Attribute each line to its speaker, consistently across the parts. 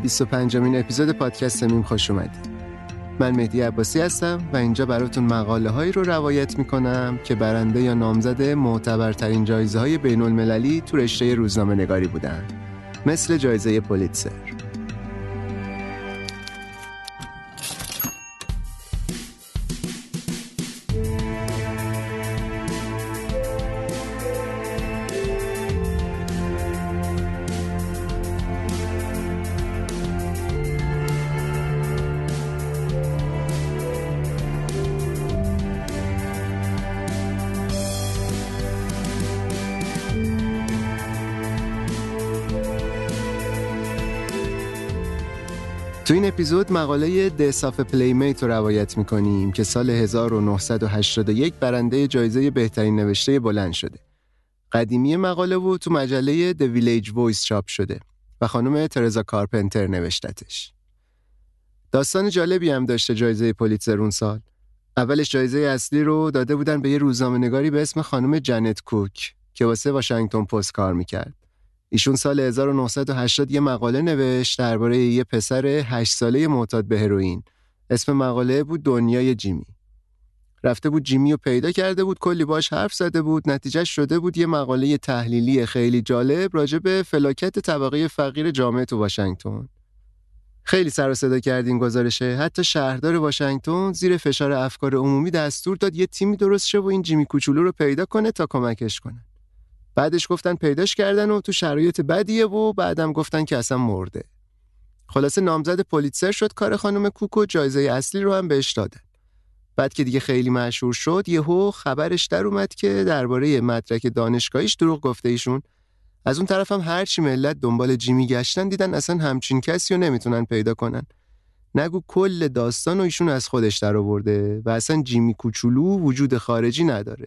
Speaker 1: 25 امین اپیزود پادکست میم خوش اومدید. من مهدی عباسی هستم و اینجا براتون مقاله هایی رو روایت می‌کنم که برنده یا نامزد معتبرترین جایزه های بین المللی تو رشته روزنامه نگاری بودن. مثل جایزه پولیتسر. تو این اپیزود مقاله دساف پلیمیت رو روایت می‌کنیم که سال 1981 برنده جایزه بهترین نوشته بلند شده. قدیمی مقاله بود تو مجله The Village Voice چاپ شده و خانم ترزا کارپنتر نوشتتش. داستان جالبی هم داشته جایزه پولیتزر اون سال. اولش جایزه اصلی رو داده بودن به یه روزنامه نگاری به اسم خانم جنت کوک که واسه واشنگتن پست کار می‌کرد. ایشون سال 1980 یه مقاله نوشت درباره یه پسر 8 ساله معتاد به هروئین. اسم مقاله بود دنیای جیمی. رفته بود جیمی رو پیدا کرده بود کلی باش حرف زده بود نتیجه شده بود یه مقاله تحلیلی خیلی جالب راجع به فلاکت طبقه فقیر جامعه تو واشنگتن. خیلی سر و صدا کرد این گزارشه حتی شهردار واشنگتن زیر فشار افکار عمومی دستور داد یه تیمی درست شه و این جیمی کوچولو رو پیدا کنه تا کمکش کنه. بعدش گفتن پیداش کردن و تو شرایط بدیه و بعدم گفتن که اصلا مرده. خلاصه نامزد پولیتسر شد کار خانم کوکو جایزه اصلی رو هم بهش دادن. بعد که دیگه خیلی مشهور شد یهو خبرش در اومد که درباره مدرک دانشگاهیش دروغ گفته ایشون از اون طرف هم هرچی ملت دنبال جیمی گشتن دیدن اصلا همچین کسی رو نمی‌تونن پیدا کنن نگو کل داستان و ایشون از خودش در آورده و اصلا جیمی کوچولو وجود خارجی نداره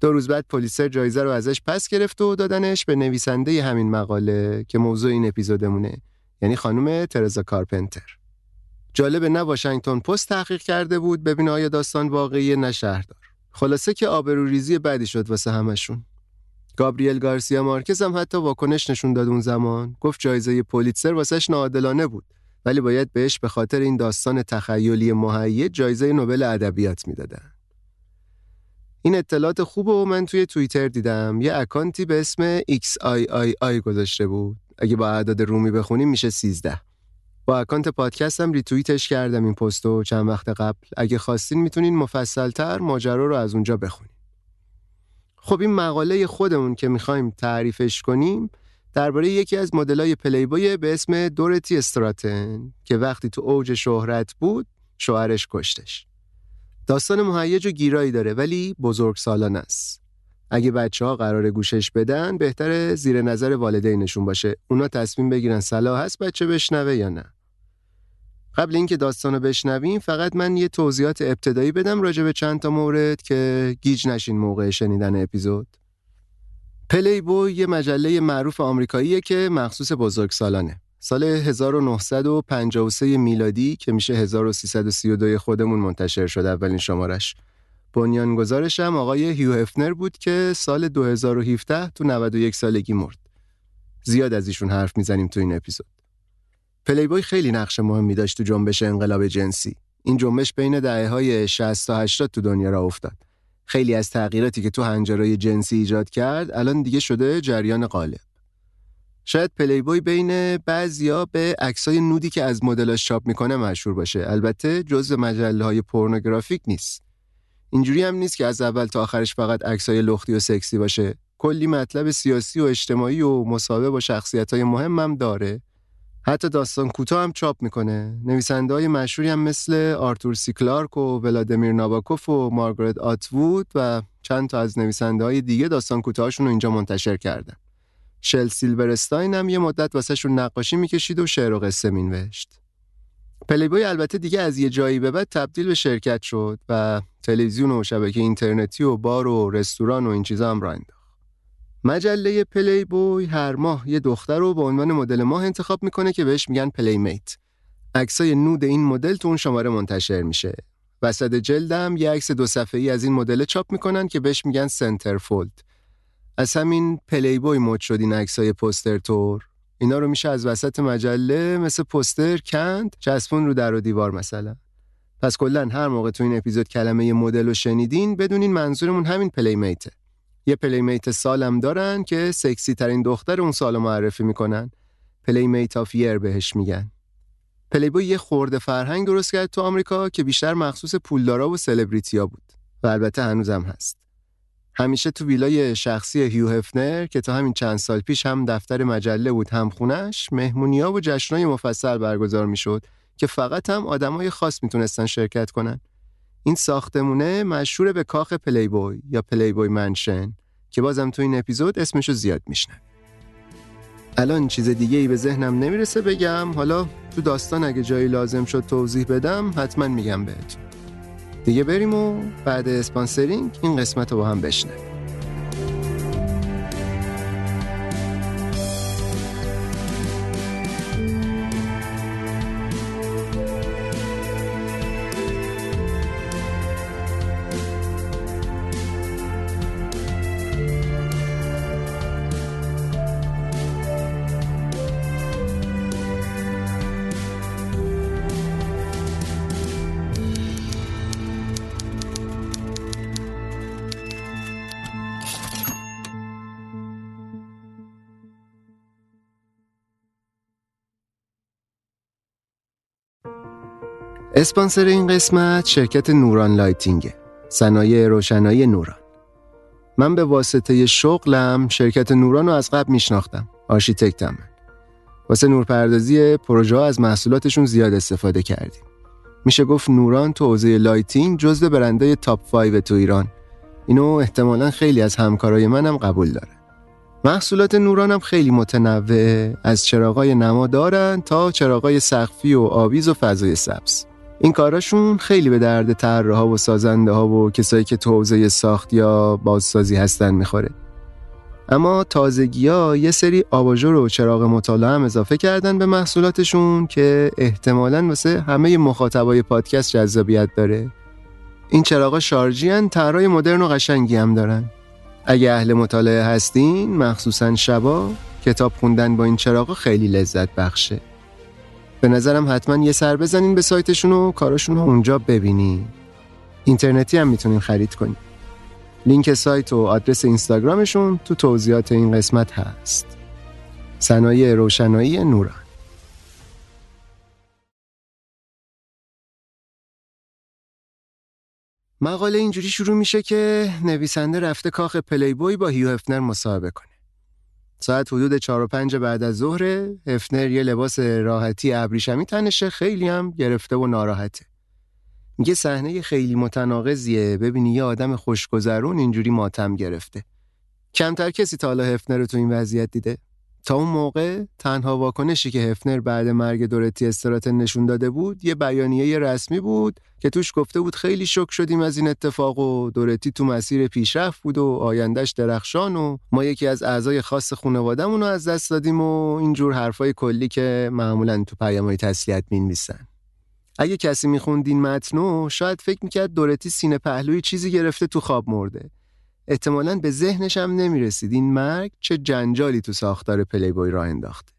Speaker 1: دو روز بعد پلیسر جایزه رو ازش پس گرفت و دادنش به نویسنده همین مقاله که موضوع این اپیزودمونه یعنی خانم ترزا کارپنتر. جالب نه واشنگتن پست تحقیق کرده بود ببینه آیا داستان واقعی نه شهردار. خلاصه که آبروریزی بدی شد واسه همشون. گابریل گارسیا مارکز هم حتی واکنش نشون داد اون زمان. گفت جایزه پولیتسر واسش ناعادلانه بود ولی باید بهش به خاطر این داستان تخیلی مهیج جایزه نوبل ادبیات می‌دادن. این اطلاعات خوب و من توی توییتر دیدم. یه اکانتی به اسم XIII گذاشته بود. اگه با اعداد رومی بخونیم میشه 13 با اکانت پادکستم ریتوییتش کردم این پستو چند وقت قبل. اگه خواستین می‌تونین مفصلتر ماجرا رو از اونجا بخونین. خب این مقاله خودمون که می‌خوایم تعریفش کنیم درباره یکی از مدلای پلیبوی به اسم دورتی استراتن که وقتی تو اوج شهرت بود شوهرش کشتش. داستان مهیج و گیرایی داره ولی بزرگ سالان است. اگه بچه ها قرار گوشش بدن بهتره زیر نظر والدینشون باشه. اونا تصمیم بگیرن صلاح هست بچه بشنوه یا نه. قبل اینکه داستانو بشنویم فقط من یه توضیحات ابتدایی بدم راجع به چند تا مورد که گیج نشین موقع شنیدن اپیزود. پلی بوی یه مجله معروف آمریکاییه که مخصوص بزرگسالانه سال 1953 میلادی که میشه 1332 خودمون منتشر شد اولین شمارش بنیانگذارش هم آقای هیو هفنر بود که سال 2017 تو 91 سالگی مرد. زیاد از ایشون حرف می‌زنیم تو این اپیزود. پلیبوی خیلی نقش مهمی داشت تو جنبش انقلاب جنسی. این جنبش بین دهه های 60 تا 80 تو دنیا را افتاد. خیلی از تغییراتی که تو هنجارای جنسی ایجاد کرد الان دیگه شده جریان غالب. شاید پلیبوی بین بعضیا به عکسای nude ی که از مدلاش چاپ می‌کنه مشهور باشه. البته جزء مجله های pornographic نیست. اینجوری هم نیست که از اول تا آخرش فقط عکسای لختی و سکسی باشه کلی مطلب سیاسی و اجتماعی و مصاحبه با شخصیت های هم داره حتی داستان کوتاه هم چاپ می‌کنه نویسنده های مشهوری هم مثل آرتور سی کلارک و ولادیمیر ناباکوف و مارگارت آتوود و چند تا از نویسنده های دیگه داستان کوتاهشون رو اینجا منتشر کردن شل سیلورستاین هم یه مدت واسه نقاشی می‌کشید و شعر و قصه مینوشت پلیبوی البته دیگه از یه جایی به بعد تبدیل به شرکت شد و تلویزیون و شبکه اینترنتی و بار و رستوران و این چیزا هم راه انداخت. مجله پلی بوی هر ماه یه دختر رو به عنوان مدل ماه انتخاب می‌کنه که بهش میگن playmate. عکسای nude این مدل تو اون شماره منتشر میشه. وسط جلدم یه عکس دو صفحه‌ای از این مدل چاپ می‌کنن که بهش میگن centerfold. از همین پلی بوی مد شد این عکسای پوستر طور. اینا رو میشه از وسط مجله مثل پوستر کند چسبوند رو در و دیوار مثلا. پس کلا هر موقع تو این اپیزود کلمه مدل رو شنیدین بدونین منظورمون همین playmate ه یه playmate سالم دارن که سکسی ترین دختر اون سال معرفی می‌کنن playmate of year بهش میگن پلیبوی یه خورده فرهنگ درست کرد تو آمریکا که بیشتر مخصوص پولدارا و سلبریتیا بود و البته هنوزم هست همیشه تو ویلای شخصی هیو هفنر که تا همین چند سال پیش هم دفتر مجله بود هم خونش مهمونیا و جشنای مفصل برگزار می‌شد که فقط هم آدمای خاص می‌تونستن شرکت کنن. این ساختمونه مشهور به کاخ پلیبوی یا پلیبوی منشن که بازم تو این اپیزود اسمشو زیاد میشنن الان چیز دیگه ای به ذهنم نمی‌رسه بگم. حالا تو داستان اگه جایی لازم شد توضیح بدم حتما میگم بهتون. دیگه بریم و بعد اسپانسرینگ این قسمت رو با هم بشنویم. اسپانسر این قسمت شرکت نوران Lighting ه. صنایع روشنایی نوران. من به واسطه شغلم شرکت نوران رو از قبل میشناختم. architect م واسه نورپردازی پروژه از محصولاتشون زیاد استفاده کردیم. میشه گفت نوران تو حوزه lighting جزو برندهای top 5 تو ایران. اینو احتمالا خیلی از همکارای منم قبول داره. محصولات نوران هم خیلی متنوع از چراغای نما دارن تا چراغای سقفی و آویز و فضای سبز. این کاراشون خیلی به درد طراحا و سازنده ها و کسایی که تو حوزه ساخت یا بازسازی هستن می‌خوره. اما تازگی ها یه سری آباژور و چراغ مطالعه هم اضافه کردن به محصولاتشون که احتمالا واسه همه مخاطبای پادکست جذابیت داره. این چراغا شارژی هن طراح مدرن و قشنگی هم دارن. اگه اهل مطالعه هستین مخصوصا شبا کتاب خوندن با این چراغا خیلی لذت بخشه. به نظرم حتما یه سر بزنین به سایتشون و کاراشون رو اونجا ببینی. اینترنتی هم می‌تونین خرید کنین. لینک سایت و آدرس اینستاگرامشون تو توضیحات این قسمت هست. صنایع روشنایی نوران. مقاله اینجوری شروع میشه که نویسنده رفته کاخ پلیبوی با هیو هفنر مصاحبه کنه. ساعت حدود چهار و پنج بعد از ظهر هفنر یه لباس راحتی ابریشمی تنشه خیلی هم گرفته و ناراحته. میگه صحنه خیلی متناقضیه ببینی یه آدم خوشگذرون اینجوری ماتم گرفته. کمتر کسی تا حالا هفنر رو تو این وضعیت دیده. تا اون موقع تنها واکنشی که هفنر بعد مرگ دورتی استراتن نشون داده بود یه بیانیه رسمی بود که توش گفته بود خیلی شک شدیم از این اتفاق و دورتی تو مسیر پیشرفت بود و آیندهش درخشان و ما یکی از اعضای خاص خانوادهمون رو از دست دادیم و اینجور حرفای کلی که معمولا تو پیامهای تسلیت می‌نویسن اگه کسی می‌خوند این متنو شاید فکر می‌کرد دورتی سینه پهلوی چیزی گرفته تو خواب مرده. احتمالا به ذهنش هم نمی‌رسید. این مرگ چه جنجالی تو ساختار پلیبوی را انداخته.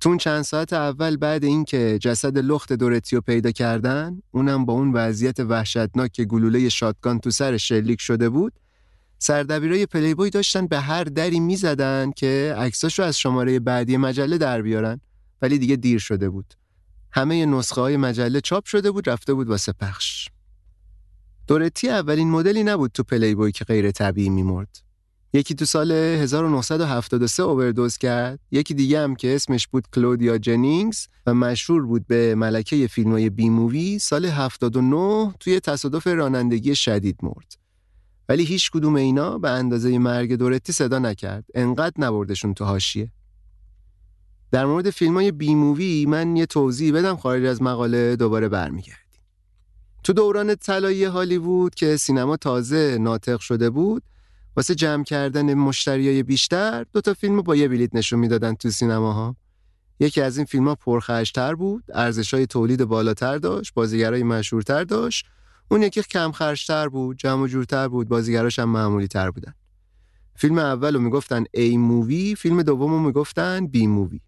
Speaker 1: تو چند ساعت اول بعد اینکه جسد لخت دورتی رو پیدا کردن اونم با اون وضعیت وحشتناک که گلوله شاتگان تو سر شلیک شده بود سردبیرای پلیبوی داشتن به هر دری می‌زدن که عکساشو از شماره بعدی مجله در بیارن. ولی دیگه دیر شده بود. همه نسخه های مجله چاپ شده بود رفته بود واسه پخش. دورتی اولین مدلی نبود تو پلی بوی که غیر طبیعی میمرد. یکی تو سال 1973 اووردوز کرد، یکی دیگه هم که اسمش بود کلودیا جنینگز و مشهور بود به ملکه فیلم های B movie سال 79 توی تصادف رانندگی شدید مرد. ولی هیچ کدوم اینا به اندازه مرگ دورتی صدا نکرد. انقدر نبردشون تو حاشیه. در مورد فیلم های بی مووی من یه توضیح بدم خارج از مقاله دوباره برمیگرد. تو دوران طلایی هالیوود که سینما تازه ناطق شده بود واسه جمع کردن مشتریای بیشتر دو تا فیلم با یه بلیت نشون می‌دادن تو سینماها. یکی از این فیلم ها پرخرجتر بود ارزش های تولید بالاتر داشت بازیگرای مشهورتر داشت. اون یکی کم خرجتر بود جمع جورتر بود بازیگراش هم معمولی تر بودن. فیلم اول رو می‌گفتن A movie فیلم دوم رو می‌گفتن B movie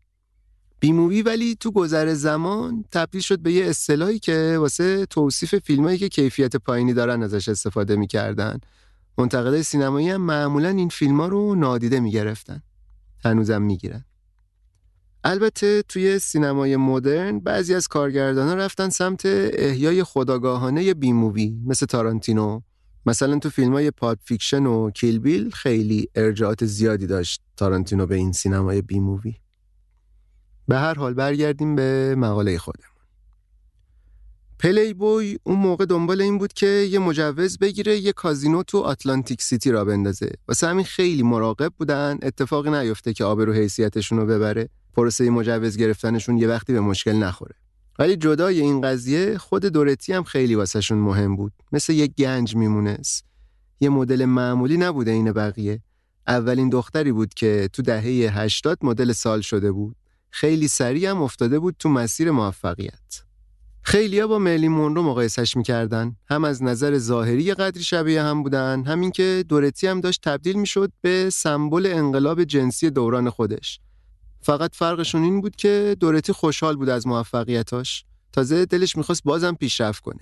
Speaker 1: B movie ولی تو گذر زمان تبدیل شد به یه اصطلاحی که واسه توصیف فیلمایی که کیفیت پایینی دارن ازش استفاده می‌کردن. منتقدای سینمایی هم معمولا این فیلم ها رو نادیده می‌گرفتن. هنوزم می‌گیرن. البته توی سینمای مدرن بعضی از کارگردان ها رفتن سمت احیای خودآگاهانه B movie مثل تارانتینو. مثلا تو فیلم های Pulp Fiction و Kill Bill خیلی ارجاعات زیادی داشت تارانتینو به این سینمای B movie. به هر حال برگردیم به مقاله خودمون. پلی بوی اون موقع دنبال این بود که یه مجوز بگیره یه کازینو تو آتلانتیک سیتی راه بندازه. واسه همین خیلی مراقب بودن اتفاقی نیفته که آبرو حیثیتشون رو ببره. پروسه مجوز گرفتنشون یه وقتی به مشکل نخوره. ولی جدای این قضیه خود دورتی هم خیلی واسهشون مهم بود. مثل یه گنج میمونست یه مدل معمولی نبوده این بقیه. اولین دختری بود که تو دهه 80 مدل سال شده بود. خیلی سریع هم افتاده بود تو مسیر موفقیت. خیلیا با ملی مونرو مقایسش می‌کردن. هم از نظر ظاهری قدری شبیه هم بودن همین که دورتی هم داشت تبدیل می‌شد به سمبل انقلاب جنسی دوران خودش. فقط فرقشون این بود که دورتی خوشحال بود از موفقیتاش. تازه دلش می‌خواست بازم پیشرفت کنه.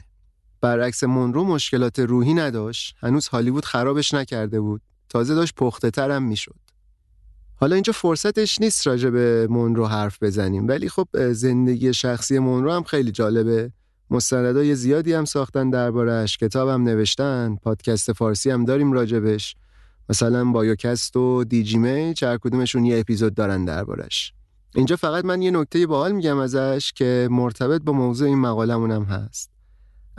Speaker 1: برعکس مونرو مشکلات روحی نداشت. هنوز هالیوود خرابش نکرده بود. تازه داشت پخته ترم می‌شد. حالا اینجا فرصتش نیست راجع به مونرو حرف بزنیم ولی خب زندگی شخصی مونرو هم خیلی جالبه. مستندای زیادی هم ساختن دربارش کتاب هم نوشتن پادکست فارسی هم داریم راجبش. مثلا بایوکست و دیجی میج هر کدومشون یه اپیزود دارن دربارش اینجا فقط من یه نکته باحال میگم ازش که مرتبط با موضوع این مقالمون هم هست.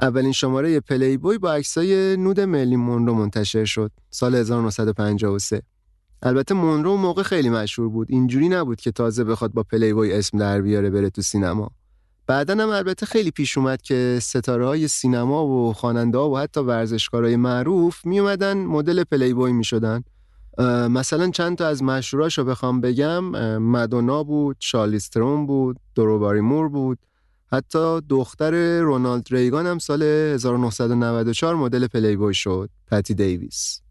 Speaker 1: اولین شماره پلی بوی با عکسای nude مرلین مونرو منتشر شد سال 1953 البته مونرو موقع خیلی مشهور بود. اینجوری نبود که تازه بخواد با پلی بوی اسم در بیاره بره تو سینما. بعدا هم البته خیلی پیش اومد که ستاره های سینما و خواننده و حتی ورزشکارای معروف می اومدن مدل پلی بوی می شدن مثلا چند تا از مشهوراش رو بخوام بگم. مدونا بود شارلیز ترون بود درو بریمور بود. حتی دختر رونالد ریگان هم سال 1994 مدل پلی بوی شد پتی دیویس.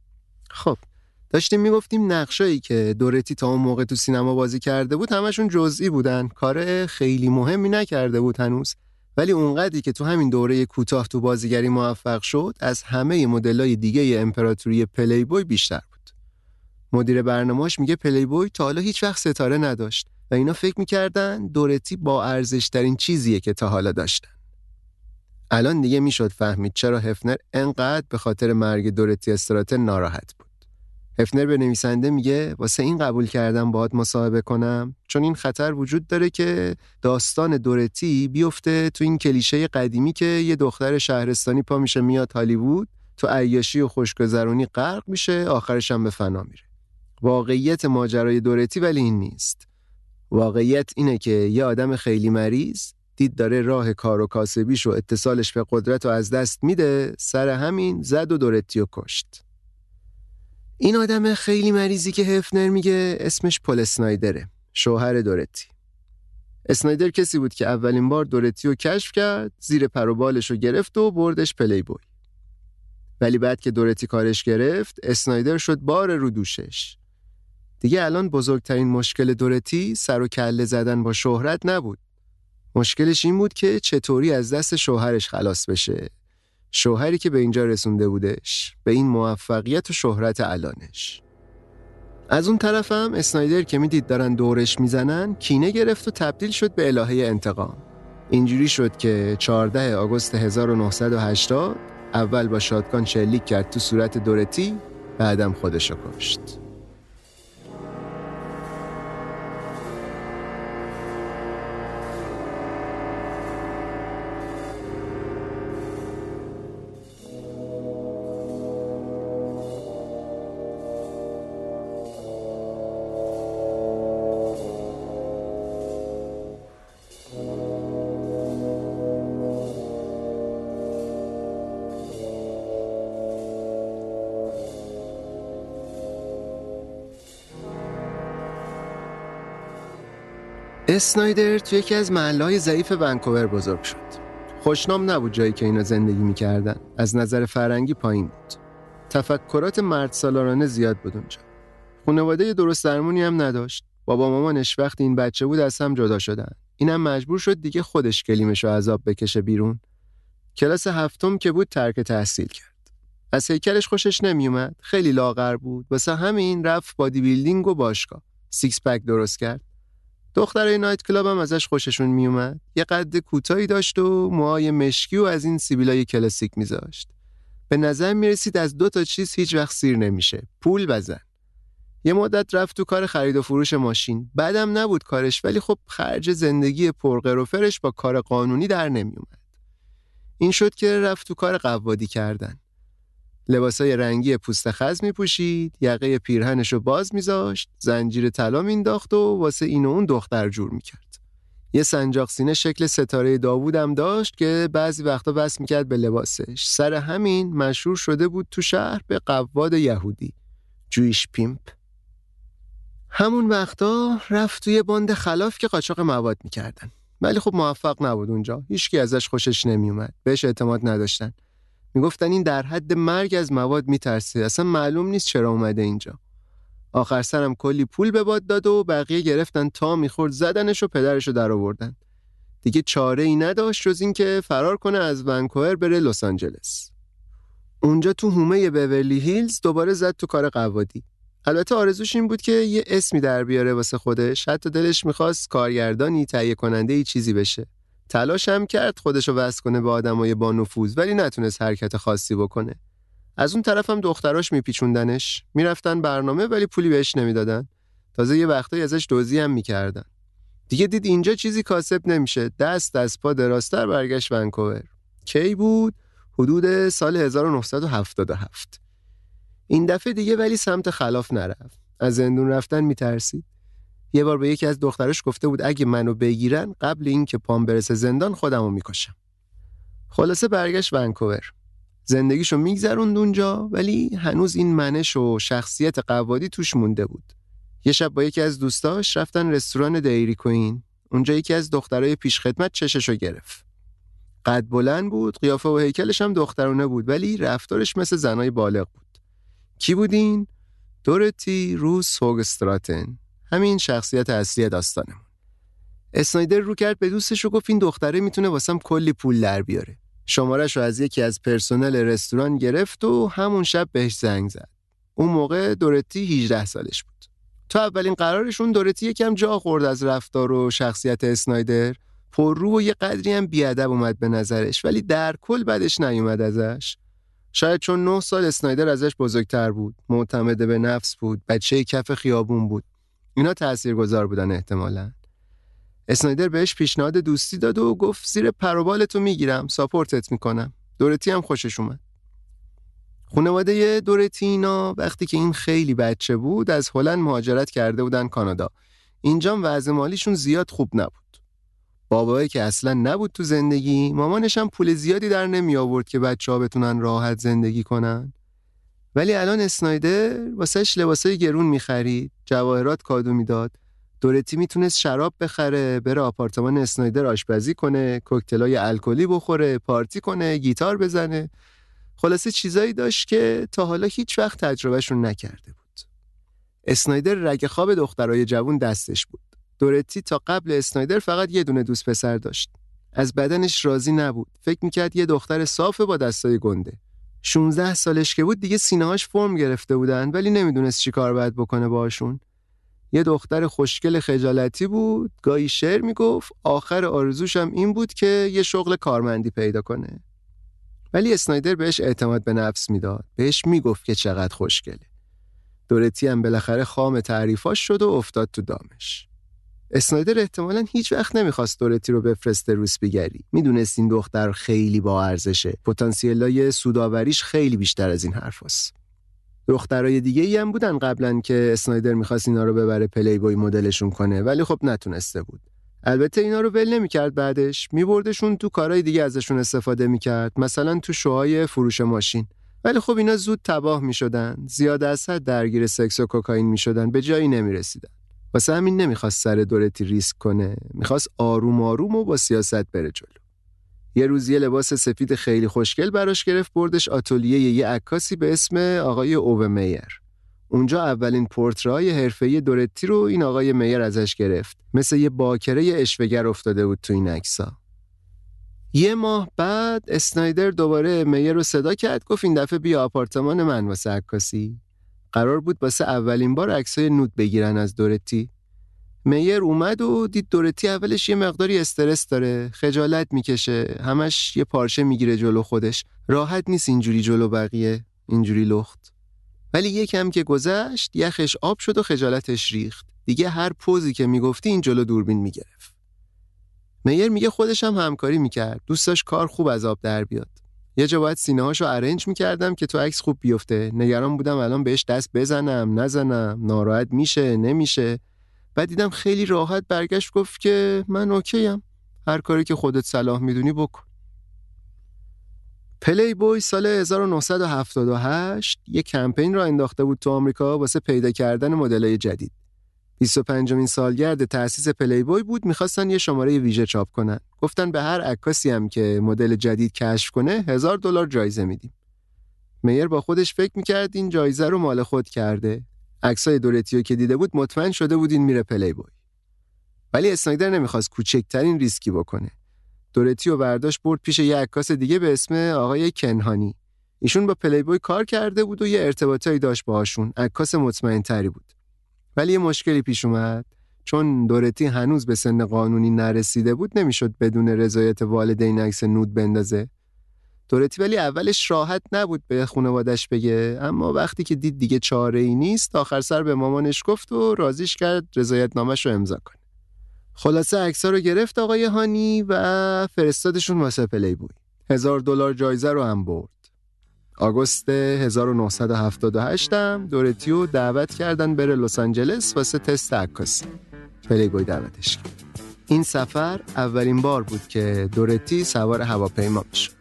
Speaker 1: خب داشتیم می‌گفتیم نقشایی که دورتی تا اون موقع تو سینما بازی کرده بود همشون جزئی بودن. کار خیلی مهمی نکرده بود هنوز. ولی اونقدری که تو همین دوره کوتاه تو بازیگری موفق شد از همه مدلای دیگه امپراتوری پلی بوی بیشتر بود. مدیر برنامهش میگه پلی بوی تا حالا هیچ وقت ستاره نداشت و اینا فکر می‌کردن دورتی با ارزش ترین چیزیه که تا حالا داشتن. الان دیگه می‌شد فهمید چرا هفنر انقدر به خاطر مرگ دورتی استراتن ناراحت بود. هفنر به نویسنده میگه واسه این قبول کردم باهات مصاحبه کنم چون این خطر وجود داره که داستان دورتی بیفته تو این کلیشه قدیمی که یه دختر شهرستانی پا میشه میاد هالیوود تو عیاشی و خوشگذرونی غرق میشه آخرش هم به فنا میره. واقعیت ماجرای دورتی ولی این نیست. واقعیت اینه که یه آدم خیلی مریض دید داره راه کار و کاسبیش و اتصالش به قدرت رو از دست میده سر همین زد و دورتی و کشت. این آدم خیلی مریضی که هفنر میگه اسمش پل اسنایدره شوهر دورتی. اسنایدر کسی بود که اولین بار دورتی رو کشف کرد زیر پر و بالش رو گرفت و بردش پلی بوی ولی بعد که دورتی کارش گرفت اسنایدر شد بار رو دوشش. دیگه الان بزرگترین مشکل دورتی سر و کله زدن با شهرت نبود. مشکلش این بود که چطوری از دست شوهرش خلاص بشه. شوهری که به اینجا رسونده بودش به این موفقیت و شهرت الانش. از اون طرفم اسنایدر که می‌دید دارن دورش می‌زنن کینه گرفت و تبدیل شد به الهه انتقام. اینجوری شد که 14 آگوست 1980 اول با شادکان شلیک کرد تو صورت دورتی بعدم خودشو کشت. اسنایدر توی یکی از محلهای ضعیف ونکوور بزرگ شد. خوشنام نبود جایی که اینا زندگی می‌کردن. از نظر فرهنگی پایین بود. تفکرات مرد سالارانه زیاد بود اونجا. خانواده درست درمونی هم نداشت. بابا مامانش وقتی این بچه بود از هم جدا شدن. اینم مجبور شد دیگه خودش گلیمش رو از آب بکشه بیرون. کلاس هفتم که بود ترک تحصیل کرد. از هیکلش خوشش نمیومد. خیلی لاغر بود. واسه همین رفت bodybuilding و باشگاه. six pack درست کرد. دخترای nightclub هم ازش خوششون میومد. یه قد کوتاهی داشت و موهای مشکی و از این سیبیلای کلاسیک میذاشت. به نظر می‌رسید از دو تا چیز هیچ وقت سیر نمیشه. پول و زن. یه مدت رفت تو کار خرید و فروش ماشین. بدم نبود کارش ولی خب خرج زندگی پرقروفرش با کار قانونی در نمیومد. این شد که رفت تو کار قوادی کردن. لباسای رنگی پوست خز می پوشید، یقه پیرهنش رو باز میذاشت، زنجیر طلا مینداخت و واسه این و اون دختر جور می‌کرد. یه سنجاق سینه شکل ستاره داوود هم داشت که بعضی وقتا بس می‌کرد به لباسش. سر همین مشهور شده بود تو شهر به قواد یهودی. جویش پیمپ. همون وقتا رفت توی باند خلاف که قاچاق مواد می‌کردن. ولی خب موفق نبود اونجا. هیچکی ازش خوشش نمیومد. بهش اعتماد نداشتن. می‌گفتن این در حد مرگ از مواد میترسه. اصلا معلوم نیست چرا اومده اینجا. آخر سرم کلی پول به باد داد و بقیه گرفتن تا می‌خورد زدنش و پدرش رو در آوردن. دیگه چاره ای نداشت جز اینکه فرار کنه از ونکوور بره لس آنجلس. اونجا تو هومه بورلی هیلز دوباره زد تو کار قوادی. البته آرزوش این بود که یه اسمی در بیاره واسه خودش. حتی دلش می‌خواست کارگردانی تهیه کننده ای چیزی بشه. تلاش هم کرد خودشو وصل کنه به آدمای با نفوذ ولی نتونست حرکت خاصی بکنه. از اون طرف هم دختراش میپیچوندنش. می‌رفتن برنامه ولی پولی بهش نمی‌دادن. تازه یه وقتایی ازش دوزی هم می‌کردن. دیگه دید اینجا چیزی کاسب نمیشه. دست از پا دراستر برگشت ونکوور. کی بود؟ حدود سال 1977 این دفعه دیگه ولی سمت خلاف نرفت. از زندون رفتن میترسید. یه بار به یکی از دختراش گفته بود اگه منو بگیرن قبل اینکه پام برسه زندان خودمو می‌کشم. خلاصه برگشت ونکوور. زندگیشو میگذروند اونجا ولی هنوز این منش و شخصیت قوادی توش مونده بود. یه شب با یکی از دوستاش رفتن رستوران دیری کوین اونجا یکی از دخترای پیشخدمت چششو گرفت. قد بلند بود قیافه و هیکلش هم دخترونه بود ولی رفتارش مثل زنای بالغ بود. کی بودین دورتی روس هوگستراتن. همین شخصیت اصلی داستانمون. اسنایدر رو کرد به دوستش و گفت این دختره می‌تونه واسم کلی پول در بیاره. شمارش رو از یکی از پرسنل رستوران گرفت و همون شب بهش زنگ زد. اون موقع دورتی 18 سالش بود. تا اولین قرارشون دورتی یکم جا خورد از رفتار و شخصیت اسنایدر. پررو و یه قدری هم بیادب اومد به نظرش ولی در کل بدش نیومد ازش. شاید چون نه سال اسنایدر ازش بزرگتر بود معتمد به نفس بود بچه کف خیابون بود. اینا تاثیرگذار بودن احتمالا. اسنایدر بهش پیشنهاد دوستی داد و گفت زیر پروبالتو می‌گیرم ساپورتت می‌کنم. دورتی هم خوشش اومد. خانواده دورتی اینا وقتی که این خیلی بچه بود از هلند مهاجرت کرده بودن کانادا. اینجا وضع مالیشون زیاد خوب نبود. بابایی که اصلا نبود تو زندگی مامانش هم پول زیادی در نمی آورد که بچه ها بتونن راحت زندگی کنن. ولی الان اسنایدر واسهش لباسای گرون می‌خرید جواهرات کادو می‌داد. دورتی می‌تونست شراب بخره بره آپارتمان اسنایدر آشپزی کنه کوکتلای الکلی بخوره پارتی کنه گیتار بزنه. خلاصه چیزایی داشت که تا حالا هیچ وقت تجربهشون نکرده بود. اسنایدر رگ خواب دخترای جوون دستش بود. دورتی تا قبل اسنایدر فقط یه دونه دوست پسر داشت. از بدنش راضی نبود. فکر می‌کرد یه دختر صافه با دستای گنده. 16 سالش که بود دیگه سینه‌هاش فرم گرفته بودن ولی نمی‌دونست چی کار باید بکنه باشون یه دختر خوشگل خجالتی بود گاهی شعر می‌گفت آخر آرزوشم این بود که یه شغل کارمندی پیدا کنه. ولی اسنایدر بهش اعتماد به نفس می‌داد. بهش می‌گفت که چقدر خوشگله. دورتی هم بالاخره خام تعریفاش شد و افتاد تو دامش. اسنایدر احتمالا هیچ وقت نمی‌خواست دورتی رو بفرسته روسپیگری می‌دونست این دختر خیلی با ارزشه. پتانسیلای سوداوریش خیلی بیشتر از این حرفاست دخترای دیگه ای هم بودن قبلا که اسنایدر می‌خواست اینا رو ببره پلی بوی مدلشون کنه ولی خب نتونسته بود. البته اینا رو ول نمی‌کرد بعدش. میبردشون تو کارهای دیگه ازشون استفاده می‌کرد مثلا تو شوهای فروش ماشین. ولی خب اینا زود تباه می‌شدن. زیاد از حد درگیر سکس و کوکائین می‌شدن. به جایی نمی‌رسیدن. واسه همین نمی‌خواست سر دورتی ریسک کنه. می‌خواست آروم آروم و با سیاست بره جلو. یه روز یه لباس سفید خیلی خوشگل براش گرفت بردش آتلیه یه عکاسی به اسم آقای اوو میر اونجا اولین پورترهای حرفه‌ای دورتی رو این آقای میر ازش گرفت. مثل یه باکره اشوگر افتاده بود تو این عکسا یه ماه بعد اسنایدر دوباره میر رو صدا کرد گفت این دفعه بیا آپارتمان من واسه عکاسی. قرار بود واسه اولین بار عکسای نود بگیرن از دورتی. میر اومد و دید دورتی اولش یه مقداری استرس داره خجالت می‌کشه همش یه پارچه می‌گیره جلو خودش. راحت نیست اینجوری جلو بقیه اینجوری لخت. ولی یکم که گذشت یخش آب شد و خجالتش ریخت. دیگه هر پوزی که می‌گفتی این جلو دوربین می‌گرفت. میر میگه خودش هم همکاری می‌کرد. دوست کار خوب از آب در بیاد. یه جا باید سینه هاشو ارنج می‌کردم که تو عکس خوب بیفته. نگران بودم الان بهش دست بزنم نزنم. ناراحت میشه نمیشه. بعد دیدم خیلی راحت برگشت گفت که من اوکیم. هر کاری که خودت صلاح می‌دونی بکن. پلی بوی سال 1978 یه کمپین راه انداخته بود تو آمریکا واسه پیدا کردن مدلای جدید. 25 مین سالگرد تأسیس پلی بوی بود می‌خواستن یه شماره ویژه چاپ کنن. گفتن به هر عکاسی هم که مدل جدید کشف کنه هزار دلار جایزه میدیم. میر با خودش فکر می‌کرد این جایزه رو مال خود کرده. عکسای دورتیو که دیده بود مطمئن شده بود این میره پلی بوی. ولی اسنایدر نمی‌خواست کوچکترین ریسکی بکنه. دورتی و برداشت برد پیش یه عکاس دیگه به اسم آقای کنهانی ایشون با پلی بوی کار کرده بود و یه ارتباطایی داشت باهاشون عکاس مطمئن تری بود ولی یه مشکلی پیش اومد. چون دورتی هنوز به سن قانونی نرسیده بود نمی‌شد بدون رضایت والدین عکس نود بندازه. دورتی ولی اولش راحت نبود به خانوادش بگه اما وقتی که دید دیگه چاره ای نیست آخر سر به مامانش گفت و رازیش کرد رضایت نامش رو امضا کنه. خلاصه عکس‌ها رو گرفت آقای هانی و فرستادشون واسه پلی بوی هزار دلار جایزه رو هم برد. آگوست 1978 هم دورتیو دعوت کردن بره لس آنجلس واسه تست عکاسی پلی بوی دعوتش کرد. این سفر اولین بار بود که دورتی سوار هواپیما می‌شد.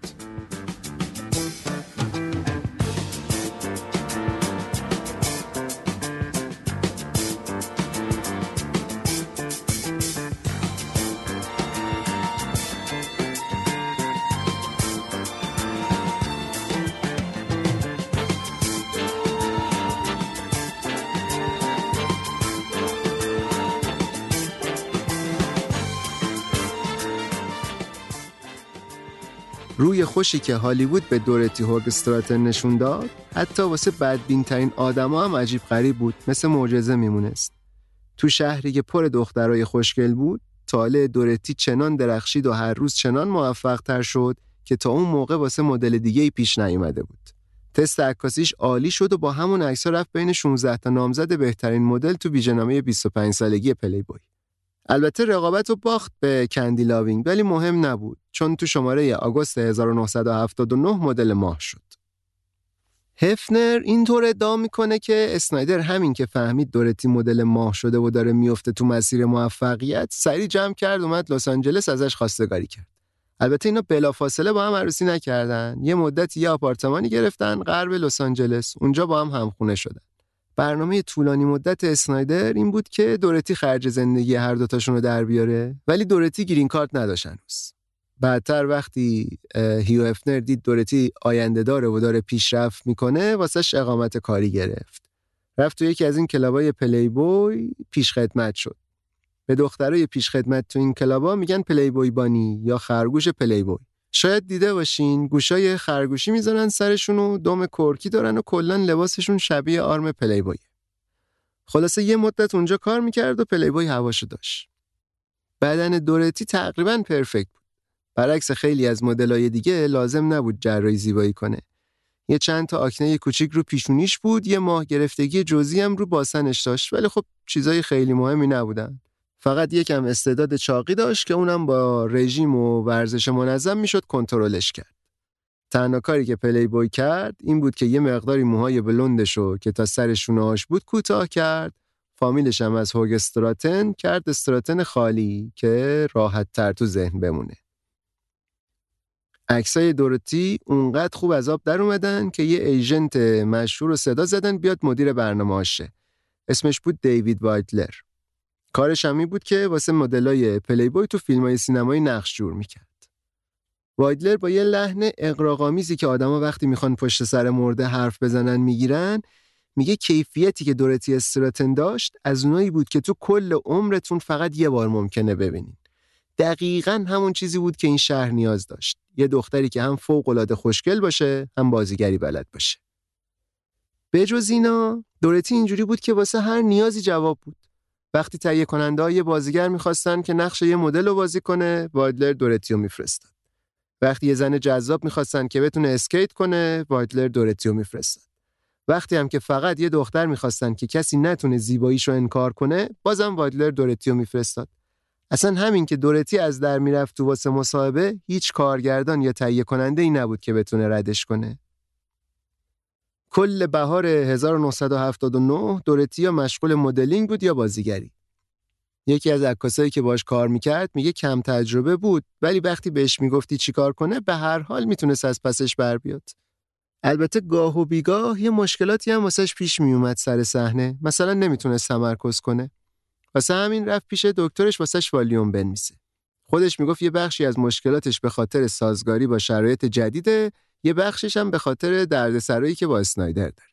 Speaker 1: خوشی که هالیوود به دورتی هوگستراتن نشون داد حتی واسه بدبین ترین آدما هم عجیب غریب بود مثل معجزه میمونست تو شهری که پر دخترای خوشگل بود طالع دورتی چنان درخشید و هر روز چنان موفق تر شد که تا اون موقع واسه مدل دیگه ای پیش نیومده بود. تست عکاسیش عالی شد و با همون عکس رفت بین 16 تا نامزد بهترین مدل تو ویژنامه 25 سالگی پلی بوی. البته رقابتو باخت به کندی لاوینگ ولی مهم نبود چون تو شماره آگوست 1979 مدل ماه شد. هفنر اینطور ادعا می‌کنه که اسنایدر همین که فهمید دورتی مدل ماه شده و داره میفته تو مسیر موفقیت سری جمع کرد اومد لس آنجلس ازش خواستگاری کرد. البته اینا بلافاصله با هم عروسی نکردن. یه مدت یه آپارتمانی گرفتن غرب لس آنجلس. اونجا با هم همخونه شدن. برنامه طولانی مدت اسنایدر این بود که دورتی خرج زندگی هر دوتاشون رو در بیاره ولی دورتی گرین کارت نداشت هنوز. بعدتر وقتی هیو افنر دید دورتی آینده داره و داره پیشرفت می‌کنه واسش اقامت کاری گرفت. رفت تو یکی از این کلابای پلی بوی پیش خدمت شد. به دخترای پیش خدمت تو این کلابا میگن Playboy Bunny یا خرگوش پلی بوی. شاید دیده باشین گوشای خرگوشی می‌ذارن سرشون و دم کرکی دارن و کلا لباسشون شبیه آرم پلی بوی. خلاصه یه مدت اونجا کار می‌کرد و پلی بوی هواشو داشت. بدن دورتی تقریبا perfect بود. برعکس خیلی از مدلای دیگه لازم نبود جراحی زیبایی کنه. یه چند تا آکنه کوچیک رو پیشونیش بود، یه ماه گرفتگی جزئی هم رو باسنش داشت ولی خب چیزای خیلی مهمی نبودن. فقط یکم استعداد چاقی داشت که اونم با رژیم و ورزش منظم می‌شد کنترلش کرد. تنها کاری که پلی بوی کرد این بود که یه مقداری موهای بلندش رو که تا سر بود کوتاه کرد فامیلش هم از هوگ استراتن کرد استراتن خالی که راحت تر تو ذهن بمونه. عکسای دورتی اونقدر خوب از آب در اومدن که یه agent مشهور رو صدا زدن بیاد مدیر برنامه هاش شه. اسمش بود دیوید وایدلر. کارش همین بود که واسه مدلای پلی بوی تو فیلم های سینمایی نقش جور می‌کرد. وایدلر با یه لحن اغراق‌آمیزی که آدما وقتی می‌خوان پشت سر مرده حرف بزنن می‌گیرن میگه کیفیتی که دورتی استراتن داشت از اونایی بود که تو کل عمرتون فقط یه بار ممکنه ببینین. دقیقا همون چیزی بود که این شهر نیاز داشت. یه دختری که هم فوق العاده خوشگل باشه، هم بازیگری بلد باشه. بجز اینا، دورتی اینجوری بود که واسه هر نیازی جواب بود. وقتی تهیه کننده یه بازیگر می‌خواستن که نقش یه مدل رو بازی کنه وایدلر دورتیو میفرستاد. وقتی یه زن جذاب می‌خواستن که بتونه اسکیت کنه وایدلر دورتیو میفرستاد. وقتی هم که فقط یه دختر می‌خواستن که کسی نتونه زیباییشو انکار کنه بازم وایدلر دورتیو میفرستاد. اصلا همین که دورتی از در می‌رفت تو واسه مصاحبه هیچ کارگردان یا تهیه کننده ای نبود که بتونه ردش کنه. کل بهار 1979 دورتی یا مشغول مدلینگ بود یا بازیگری. یکی از عکاسایی که باش کار می‌کرد میگه کم تجربه بود ولی وقتی بهش می‌گفتی چی کار کنه به هر حال می‌تونست از پسش بر بیاد. البته گاه و بیگاه یه مشکلاتی هم واسش پیش میومد سر صحنه مثلا نمی‌تونست تمرکز کنه. واسه همین رفت پیش دکترش واسش والیوم بنویسه. خودش می‌گفت یه بخشی از مشکلاتش به خاطر سازگاری با شرایط جدیده یه بخشش هم به خاطر دردسرایی که با اسنایدر داره.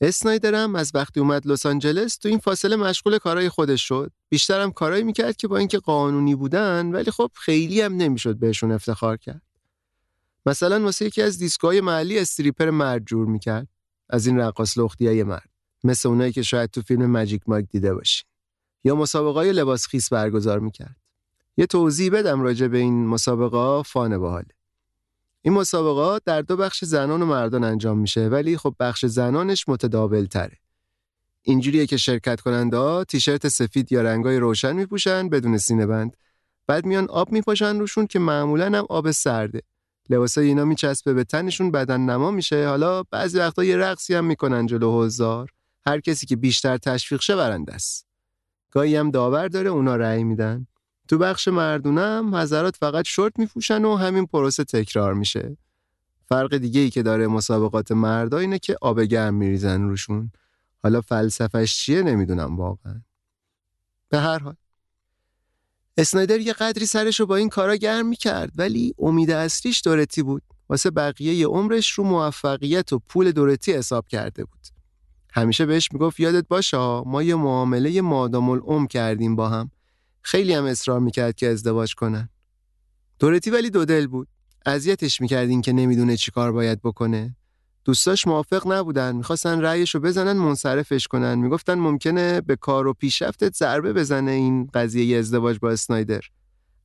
Speaker 1: اسنایدر هم از وقتی اومد لس آنجلس تو این فاصله مشغول کارهای خودش شد. بیشتر هم کارایی می‌کرد که با اینکه قانونی بودن ولی خب خیلی هم نمی‌شد بهشون افتخار کرد. مثلا واسه یکی از دیسکوهای محلی استریپر مرد جور می‌کرد. از این رقاص لختیای مرد. مثل اونایی که شاید تو فیلم ماجیک مایک دیده باشین. یا مسابقه لباس خیس برگزار می‌کرد. یه توضیح بدم راجع به این مسابقه فان باحاله. این مسابقات در دو بخش زنان و مردان انجام میشه ولی خب بخش زنانش متداول تره. اینجوریه که شرکت کننده ها تیشرت سفید یا رنگای روشن میپوشن بدون سینه بند. بعد میان آب میپاشن روشون که معمولا هم آب سرده. لباسای اینا میچسبه به تنشون بدن نما میشه حالا بعضی وقتا یه رقصی هم می‌کنن جلو حضار هر کسی که بیشتر تشویق شه برنده است گاهی هم داور داره اونا رأی میدن تو بخش مردونم حضرات فقط شورت میپوشن و همین پروسه تکرار میشه. فرق دیگه ای که داره مسابقات مردا اینه که آب گرم میریزن روشون. حالا فلسفش چیه نمی‌دونم واقعا. به هر حال اسنایدر یه قدری سرش رو با این کارا گرم می‌کرد ولی امید اصلیش دورتی بود. واسه بقیه عمرش رو موفقیت و پول دورتی حساب کرده بود. همیشه بهش می‌گفت یادت باشه ما یه معامله مادام العمر کردیم با هم. خیلی هم اصرار می‌کرد که ازدواج کنن. دورتی ولی دو دل بود. اذیتش می‌کرد این که نمی‌دونه چی کار باید بکنه. دوستاش موافق نبودن. می‌خواستن رأیش رو بزنن منصرفش کنن. می‌گفتن ممکنه به کار و پیشرفتت ضربه بزنه این قضیه ازدواج با اسنایدر.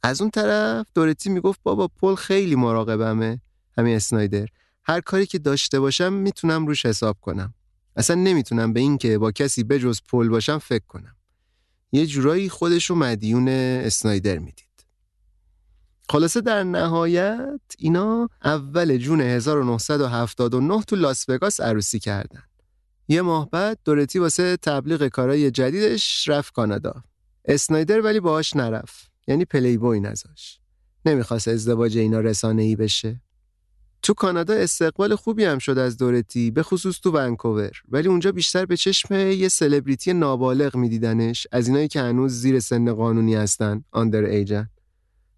Speaker 1: از اون طرف دورتی می‌گفت بابا پل خیلی مراقبمه. همین اسنایدر. هر کاری که داشته باشم می‌تونم روش حساب کنم. اصلا نمی‌تونم به این که با کسی بجز پل باشم فکر کنم. یه جورایی خودش رو مدیون اسنایدر می‌دید. خلاصه در نهایت اینا اول جون 1979 تو لاس وگاس عروسی کردن. یه ماه بعد دورتی واسه تبلیغ کارای جدیدش رفت کانادا. اسنایدر ولی باهاش نرفت. یعنی پلی بوی نذاش نمی‌خواست ازدواج اینا رسانه ای بشه. تو کانادا استقبال خوبی هم شد از دورتی به خصوص تو ونکوور. ولی اونجا بیشتر به چشم یه سلبریتی نابالغ میدیدنش از اینایی که هنوز زیر سن قانونی هستن آندر ایجن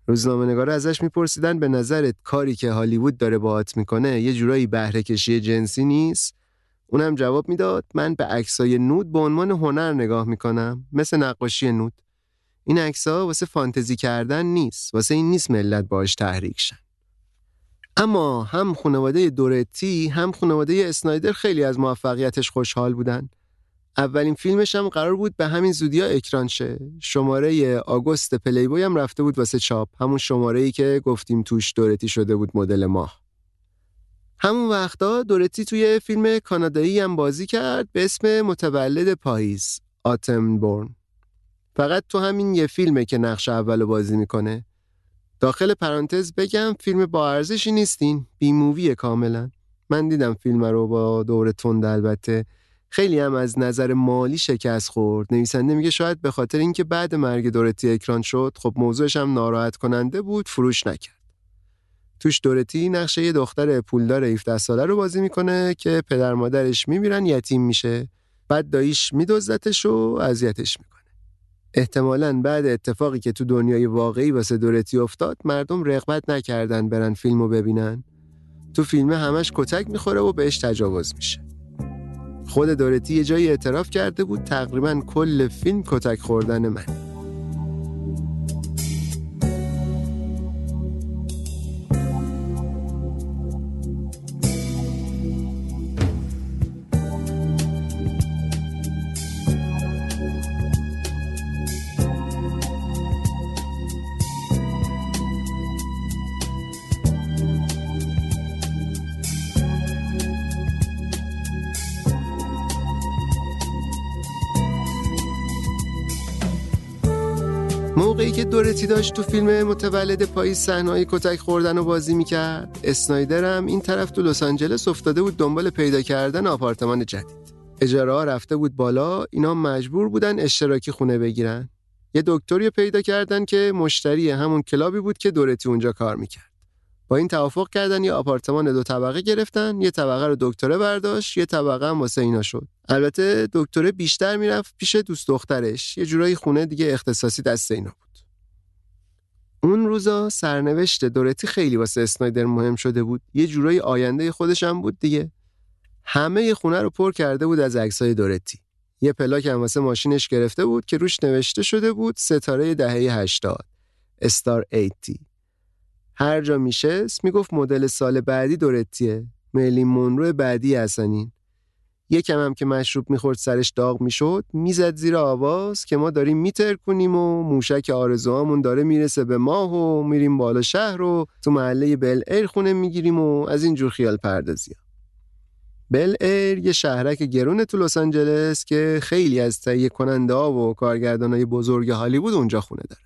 Speaker 1: روزنامه ازش میپرسیدن به نظرت کاری که هالیوود داره باهات می‌کنه یه جورایی بهره کشی جنسی نیست؟ اونم جواب می‌داد من به عکسای نود به عنوان هنر نگاه می‌کنم مثل نقاشی نود. این عکس‌ها واسه فانتزی کردن نیست واسه این نیست ملت باش تحریک شن اما هم خانواده دورتی هم خانواده اسنایدر خیلی از موفقیتش خوشحال بودن. اولین فیلمش هم قرار بود به همین زودیا اکران شه. شماره آگوست پلیبوی هم رفته بود واسه چاپ. همون شماره ای که گفتیم توش دورتی شده بود مدل ماه. همون وقتا دورتی توی فیلم کانادایی هم بازی کرد به اسم متولد پاییز آتم بورن. فقط تو همین یه فیلمه که نقش اول بازی می‌کنه. داخل پرانتز بگم فیلم با ارزشی نیستین بی مووی کاملا. من دیدم فیلم رو با دور تند البته. خیلی هم از نظر مالی شکست خورد. نویسنده میگه شاید به خاطر اینکه بعد مرگ دورتی اکران شد خب موضوعش هم ناراحت کننده بود فروش نکرد. توش دورتی نقشه یه دختر پولدار 17 ساله رو بازی می‌کنه که پدر مادرش میمیرن یتیم میشه. بعد داییش میدزدتش و اذیتش می‌کنه. احتمالا بعد اتفاقی که تو دنیای واقعی واسه دورتی افتاد مردم رغبت نکردن برن فیلمو ببینن. تو فیلم همش کتک می‌خوره و بهش تجاوز میشه. خود دورتی یه جایی اعتراف کرده بود تقریبا کل فیلم کتک خوردن من دورتی داشت تو فیلم متولد پاییز صحنه‌های کتک خوردن و بازی می‌کرد. اسنایدر هم این طرف تو لس آنجلس افتاده بود دنبال پیدا کردن آپارتمان جدید. اجاره ها رفته بود بالا اینا مجبور بودن اشتراکی خونه بگیرن. یه دکتری پیدا کردن که مشتری همون کلابی بود که دورتی اونجا کار می‌کرد. با این توافق کردن یه آپارتمان دو طبقه گرفتن یه طبقه رو دکتره برداشت یه طبقه هم واسه اینا شد. البته دکتره بیشتر می‌رفت پیش دوست دخترش یه جورایی خونه دیگه اختصاصی دست اینا بود. اون روزا سرنوشت دورتی خیلی واسه اسنایدر مهم شده بود. یه جورایی آینده خودش هم بود دیگه. همه خونه رو پر کرده بود از عکسای دورتی. یه پلاک هم واسه ماشینش گرفته بود که روش نوشته شده بود ستاره دهه 80 استار 80 هر جا میشست می‌گفت مدل سال بعدی دورتیه. میلین مونرو بعدی هستنین یکم هم که مشروب می‌خورد سرش داغ می‌شد می‌زد زیر آواز که ما داریم میترکونیم و موشک آرزوهامون داره می‌رسه به ماه و میریم بالا شهر و تو محله بل ایر خونه می‌گیریم و از این جور خیال پردازی بل ایر یه شهرک گرون تو لس آنجلس که خیلی از تهیه کننده ها و کارگردان های بزرگ هالیوود اونجا خونه داره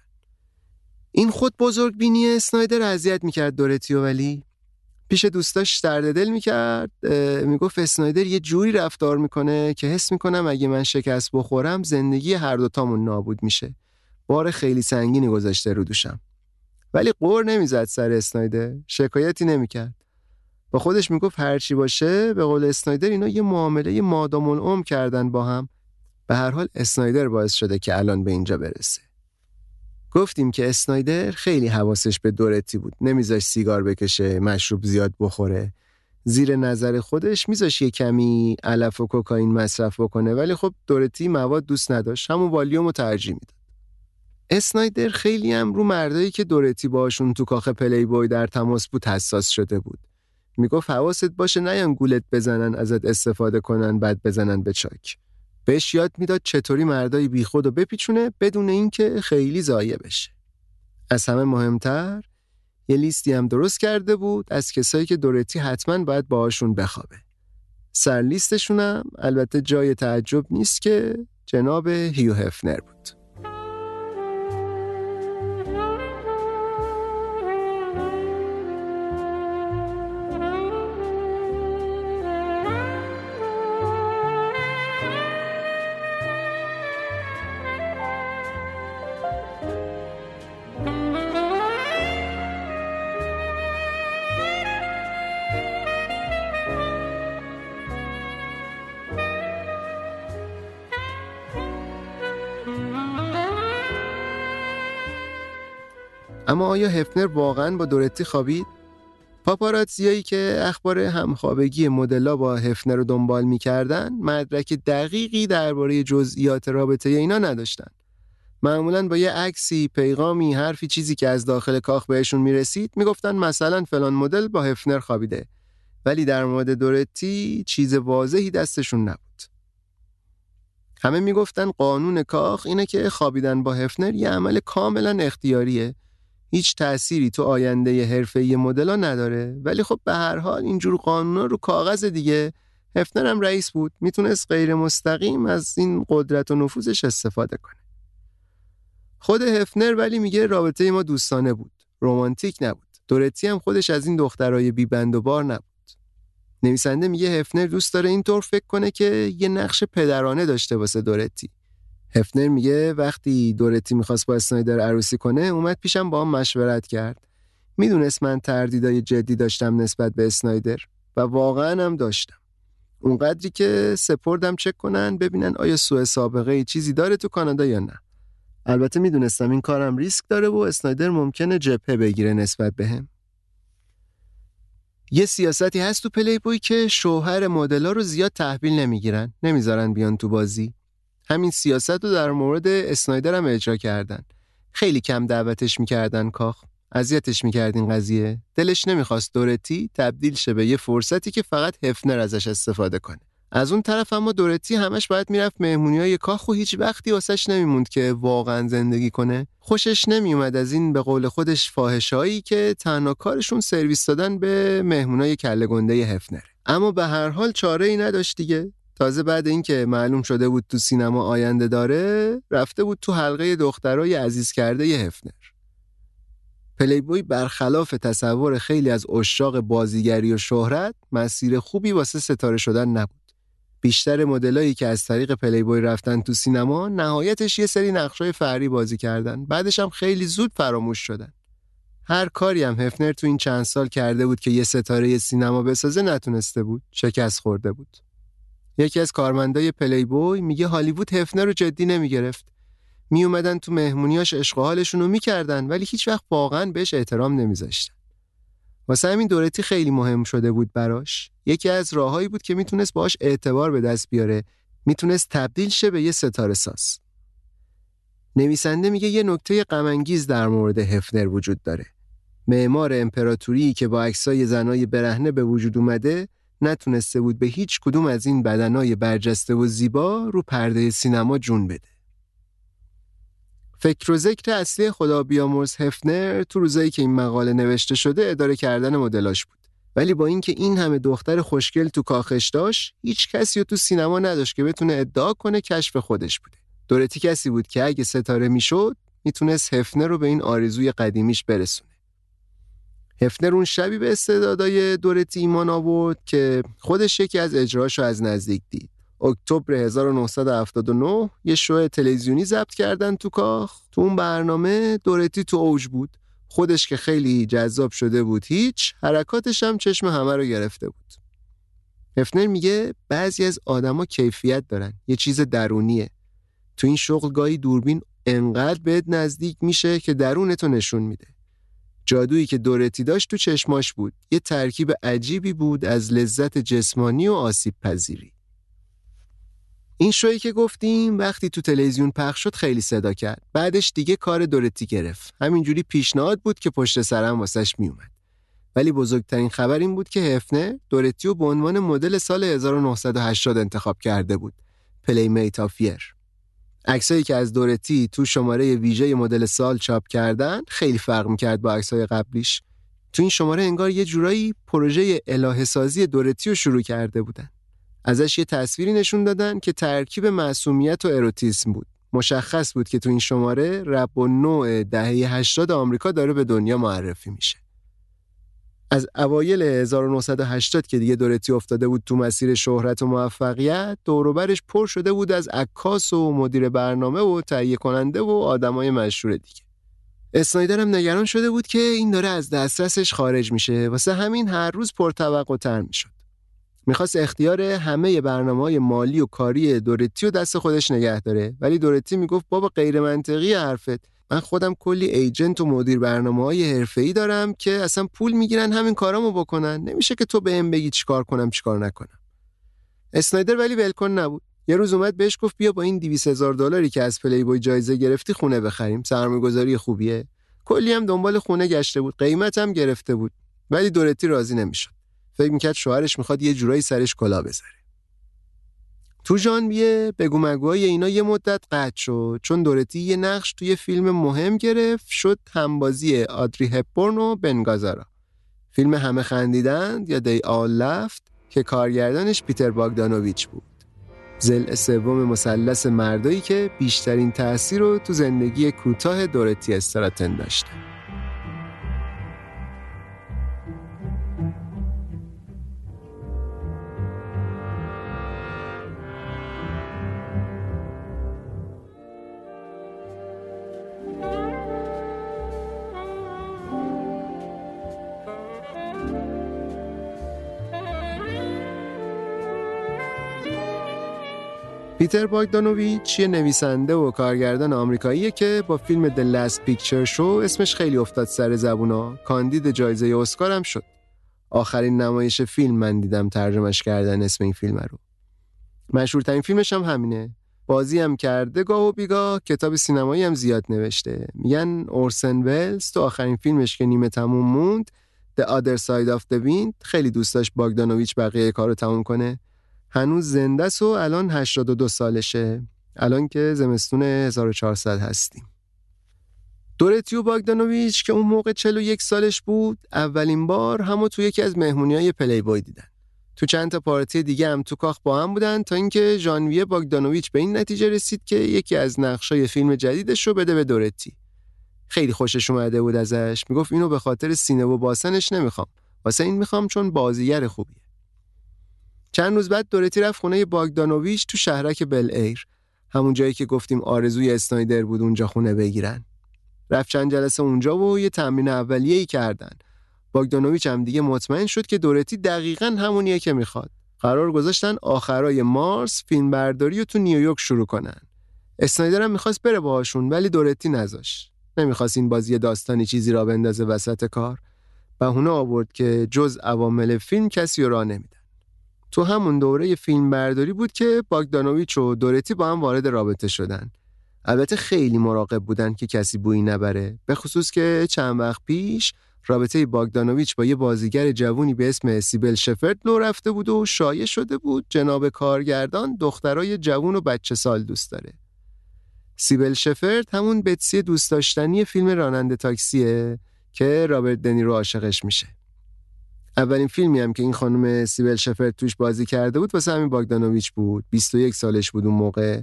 Speaker 1: این خود بزرگ بینی اسنایدر اذیت می‌کرد دورتیو ولی پیش دوستاش درد دل می‌کرد می‌گفت اسنایدر یه جوری رفتار می‌کنه که حس می‌کنم اگه من شکست بخورم زندگی هر دوتامون نابود میشه. بار خیلی سنگینی گذاشته رو دوشم. ولی قور نمی‌زد سر اسنایدر شکایتی نمی‌کرد. با خودش می‌گفت هرچی باشه به قول اسنایدر اینا یه معامله مادام العمر کردن با هم. به هر حال اسنایدر باعث شده که الان به اینجا برسه. گفتیم که اسنایدر خیلی حواسش به دورتی بود. نمیذاش سیگار بکشه مشروب زیاد بخوره. زیر نظر خودش میذاش یه کمی علف و کوکائین مصرف بکنه ولی خب دورتی مواد دوست نداشت. همون والیوم ترجیح می‌داد. اسنایدر خیلی هم رو مردایی که دورتی باشون تو کاخ پلی بوی در تماس بود حساس شده بود. می‌گفت حواست باشه نیان گولت بزنن ازت استفاده کنن بعد بزنن به چاک. بهش یاد می‌داد چطوری مردای بیخود و بپیچونه بدون اینکه خیلی ضایع بشه. از همه مهمتر یه لیستی هم درست کرده بود از کسایی که دورتی حتما باید باهاشون بخوابه. سر لیستشونم البته جای تعجب نیست که جناب هیو هفنر بود. اما آیا هفنر واقعا با دورتی خوابید؟ پاپاراتزیایی که اخبار همخوابگی مدلا با هفنر رو دنبال می‌کردن مدرک دقیقی درباره جزئیات رابطه اینا نداشتن. معمولا با یه عکسی، پیغامی، حرفی چیزی که از داخل کاخ بهشون می‌رسید می‌گفتن مثلا فلان مدل با هفنر خوابیده. ولی در مورد دورتی چیز واضحی دستشون نبود. همه می‌گفتن قانون کاخ اینه که خوابیدن با هفنر یه عمل کاملا اختیاریه هیچ تأثیری تو آینده حرفه‌ای مدل‌ها نداره. ولی خب به هر حال اینجور قانونا رو کاغذ دیگه. هفنر هم رئیس بود. می‌تونست غیر مستقیم از این قدرت و نفوذش استفاده کنه. خود هفنر ولی میگه رابطه ما دوستانه بود. رمانتیک نبود. دورتی هم خودش از این دخترای بی بند و بار نبود. نویسنده میگه هفنر دوست داره اینطور فکر کنه که یه نقش پدرانه داشته واسه دورتی. هفنر میگه وقتی دورتی می‌خواست با اسنایدر عروسی کنه اومد پیشم با هم مشورت کرد. می‌دونست من تردیدای جدی داشتم نسبت به اسنایدر و واقعا هم داشتم. اونقدری که سپردم چک کنن ببینن آیا سوء سابقه ای چیزی داره تو کانادا یا نه. البته می‌دونستم این کارم ریسک داره و اسنایدر ممکنه جبهه بگیره نسبت بهم به یه سیاستی هست تو پلی بوی که شوهر مدلا رو زیاد تحویل نمی‌گیرن. نمی‌ذارن بیان تو بازی. همین سیاست رو در مورد اسنایدر هم اجرا کردن. خیلی کم دعوتش می‌کردن کاخ. اذیتش می‌کرد این قضیه. دلش نمی‌خواست دورتی تبدیل شه به یه فرصتی که فقط هفنر ازش استفاده کنه. از اون طرف اما دورتی همش باید می‌رفت مهمونی های کاخ و هیچ وقتی واسش نمیموند که واقعا زندگی کنه. خوشش نمیومد از این به قول خودش فاحشایی که تنها کارشون سرویس دادن به مهمونای کله گنده هفنر. اما به هر حال چاره ای نداشت دیگه. تازه بعد اینکه معلوم شده بود تو سینما آینده داره رفته بود تو حلقه دخترای عزیز کرده ی هفنر. پلیبوی برخلاف تصور خیلی از اشاق بازیگری و شهرت مسیر خوبی واسه ستاره شدن نبود. بیشتر مدلایی که از طریق پلیبوی رفتن تو سینما نهایتش یه سری نقشای فری بازی کردن. بعدش هم خیلی زود فراموش شدن. هر کاری هم هفنر تو این چند سال کرده بود که یه ستاره سینما بسازه نتونسته بود. شکست خورده بود. یکی از کارمندای پلی بوی میگه هالیوود هفنر رو جدی نمی‌گرفت. می اومدن تو مهمونیاش عشق حالشون رو می‌کردن ولی هیچ وقت واقعا بهش احترام نمیذاشتن. واسه همین دورتی خیلی مهم شده بود براش. یکی از راههایی بود که می‌تونست باش اعتبار به دست بیاره. می‌تونست تبدیل شه به یه ستاره ساز. نویسنده میگه یه نکته غمانگیز در مورد هفنر وجود داره. معمار امپراتوری که با عکسای زنای برهنه به وجود اومده نتونسته بود به هیچ کدوم از این بدنای برجسته و زیبا رو پرده سینما جون بده. فکر و ذکر اصلی خدا بیامرز هفنر تو روزایی که این مقاله نوشته شده اداره کردن مدلاش بود. ولی با اینکه این همه دختر خوشگل تو کاخش داشت، هیچ کسی رو تو سینما نداشت که بتونه ادعا کنه کشف خودش بوده. دورتی کسی بود که اگه ستاره می‌شد، می‌تونست هفنر رو به این آرزوی قدیمیش برسونه. هفنر اون شبی به استعدادای دورتی ایمان آورد که خودش یکی از اجراشو از نزدیک دید. اکتبر 1979 یه شو تلویزیونی ضبط کردن تو کاخ. تو اون برنامه دورتی تو اوج بود. خودش که خیلی جذاب شده بود هیچ حرکاتش هم چشم همه رو گرفته بود. هفنر میگه بعضی از آدما کیفیت دارن. یه چیز درونیه. تو این شغل گاهی دوربین انقدر بهت نزدیک میشه که درونتو نشون میده. جادویی که دورتی داشت تو چشماش بود. یه ترکیب عجیبی بود از لذت جسمانی و آسیب پذیری. این شویی که گفتیم وقتی تو تلویزیون پخش شد خیلی صدا کرد. بعدش دیگه کار دورتی گرفت. همینجوری پیشنهاد بود که پشت سر هم واسش میومد. ولی بزرگترین خبر این بود که هفنر دورتی رو به عنوان مدل سال 1980 انتخاب کرده بود. Playmate of the Year عکسایی که از دورتی تو شماره ویژه مدل سال چاپ کردن خیلی فرق می‌کرد با عکسای قبلیش. تو این شماره انگار یه جورایی پروژه الهه سازی دورتی رو شروع کرده بودن. ازش یه تصویری نشون دادن که ترکیب معصومیت و اروتیسم بود. مشخص بود که تو این شماره رب و نوع دهه 80 آمریکا داره به دنیا معرفی میشه. از اوایل 1980 که دیگه دورتی افتاده بود تو مسیر شهرت و موفقیت دوروبرش پر شده بود از عکاس و مدیر برنامه و تهیه کننده و آدمای مشهور دیگه. اسنایدر هم نگران شده بود که این داره از دسترسش خارج میشه. واسه همین هر روز پرتوقع تر می‌شد. می‌خواست اختیار همه برنامه های مالی و کاری دورتی و دست خودش نگه داره. ولی دورتی می‌گفت بابا غیر منطقی حرفت. من خودم کلی ایجنت و مدیر برنامه های حرفه‌ای دارم که اصلا پول می‌گیرن همین کارامو بکنن. نمیشه که تو بهم بگی چیکار کنم چیکار نکنم. اسنایدر ولی ولکن نبود. یه روز اومد بهش گفت بیا با این 200 هزار دلاری که از پلی بوی جایزه گرفتی خونه بخریم. سرمایه‌گذاری خوبیه. کلی هم دنبال خونه گشته بود. قیمت هم گرفته بود. ولی دورتی راضی نمی‌شد. فکر می‌کرد شوهرش می‌خواد یه جورایی سرش کلا بذاره. تو ژانویه بگو مگوهای اینا یه مدت قطع شد چون دورتی یه نقش توی فیلم مهم گرفت شد همبازی آدری هپبورن و بنگازارا فیلم همه خندیدند یا دی آل لفت که کارگردانش پیتر باگدانوویچ بود. زل سوم مثلث مردایی که بیشترین تأثیر رو تو زندگی کوتاه دورتی استراتن داشتن پیتر باگدانوویچ یه نویسنده و کارگردان آمریکاییه که با فیلم The Last Picture Show اسمش خیلی افتاد سر زبونا. کاندید جایزه اسکار هم شد. آخرین نمایش فیلم من دیدم ترجمهش کردن اسم این فیلم رو. مشهورترین فیلمش هم همینه. بازی هم کرده گاه و بیگاه کتاب سینمایی هم زیاد نوشته. میگن اورسن ولز تو آخرین فیلمش که نیمه تموم موند The Other Side of the Wind. خیلی دوست داشت باگدانوویچ بقیه کارو تموم کنه. هنوز زنده است و الان 82 سالشه. الان که زمستون 1400 هستیم. دورتیو باگدانوویچ که اون موقع 41 سالش بود اولین بار همو تو یکی از مهمونی های پلی بای دیدن. تو چند تا پارتی دیگه هم تو کاخ با هم بودن تا اینکه ژانویه باگدانوویچ به این نتیجه رسید که یکی از نقشای فیلم جدیدش رو بده به دورتی خیلی خوشش اومده بود ازش. می‌گفت اینو به خاطر سینه و باسنش نمی‌خوام. واسه این می‌خوام چون بازیگر خوبیه. چند روز بعد دورتی رفت خونه باگدانوویچ تو شهرک بل ایر. همون جایی که گفتیم آرزوی اسنایدر بود اونجا خونه بگیرن. رفت چند جلسه اونجا و یه تمرین اولیه ای کردن. باگدانوویچ هم دیگه مطمئن شد که دورتی دقیقا همونیه که می‌خواد. قرار گذاشتن آخرای مارس فیلم برداری رو تو نیویورک شروع کنن. اسنایدر هم می‌خواست بره باهاشون ولی دورتی نذاشت. نمی‌خواست این بازی داستانی چیزی را بندازه وسط کار. بهونه آورد که جز عوامل فیلم کسی را نمیده تو همون دوره فیلم برداری بود که باگدانویچ و دورتی با هم وارد رابطه شدن. البته خیلی مراقب بودن که کسی بویی نبره. به خصوص که چند وقت پیش رابطه باگدانویچ با یه بازیگر جوونی به اسم سیبل شفرد لو رفته بود و شایع شده بود جناب کارگردان دخترای جوون و بچه سال دوست داره. سیبل شفرد همون بتسی دوست داشتنی فیلم راننده تاکسیه که رابرت دنیرو عاشقش میشه. اولین فیلمی هم که این خانم سیبل شفرد توش بازی کرده بود واسه همین باگدانوویچ بود. 21 سالش بود اون موقع.